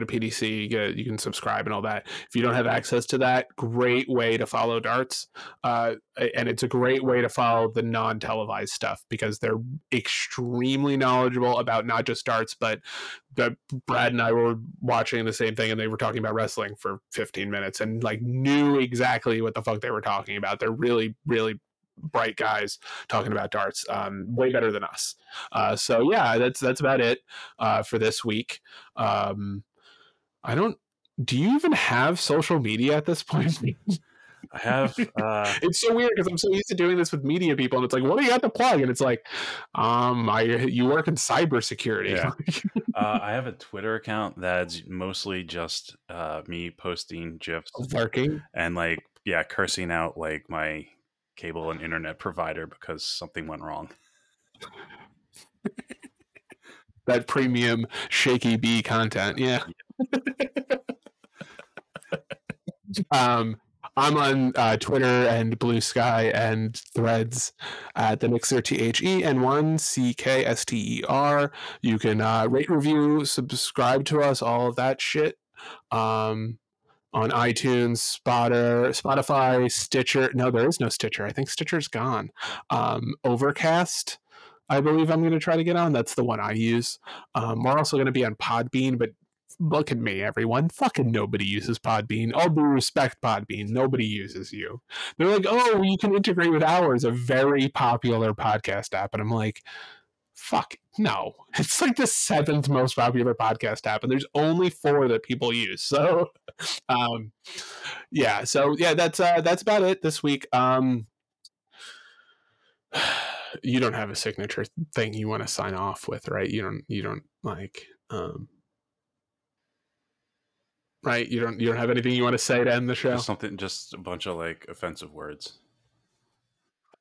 to PDC, you can subscribe and all that. If you don't have access to that, great way to follow darts. Uh, and it's a great way to follow the non televised stuff because they're extremely knowledgeable about not just darts, but that Brad and I were watching the same thing and they were talking about wrestling for 15 minutes and like knew exactly what the fuck they were talking about. They're really, really bright guys talking about darts, um, way better than us. Uh, so yeah, that's that's about it uh, for this week. Um, I don't. Do you even have social media at this point? I have. Uh, it's so weird because I'm so used to doing this with media people, and it's like, what do you have to plug? And it's like, um, I you work in cybersecurity. Yeah. uh, I have a Twitter account that's mostly just uh, me posting gifs, lurking, and like yeah, cursing out like my cable and internet provider because something went wrong. that premium shaky B content, yeah. um I'm on uh, Twitter and Blue Sky and Threads at the Mixer T H E N one C K S T E R. You can uh, rate, review, subscribe to us, all of that shit. Um, on iTunes, Spotter, Spotify, Stitcher. No, there is no Stitcher. I think Stitcher's gone. Um, Overcast. I believe I'm going to try to get on. That's the one I use. Um, we're also going to be on Podbean, but look at me, everyone. Fucking nobody uses Podbean. All due respect, Podbean. Nobody uses you. They're like, oh, you can integrate with ours, a very popular podcast app. And I'm like, fuck, no. It's like the seventh most popular podcast app, and there's only four that people use. So, um, yeah. So yeah, that's uh, that's about it this week. Um, you don't have a signature thing you want to sign off with, right? You don't. You don't like. Um, right? You don't you don't have anything you want to say to end the show? Just something, just a bunch of like offensive words.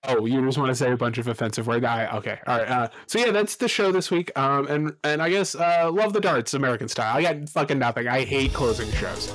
Oh, you just want to say a bunch of offensive words? I, okay, all right. Uh, so yeah, that's the show this week. Um, and and I guess uh, love the darts, American style. I got fucking nothing. I hate closing shows.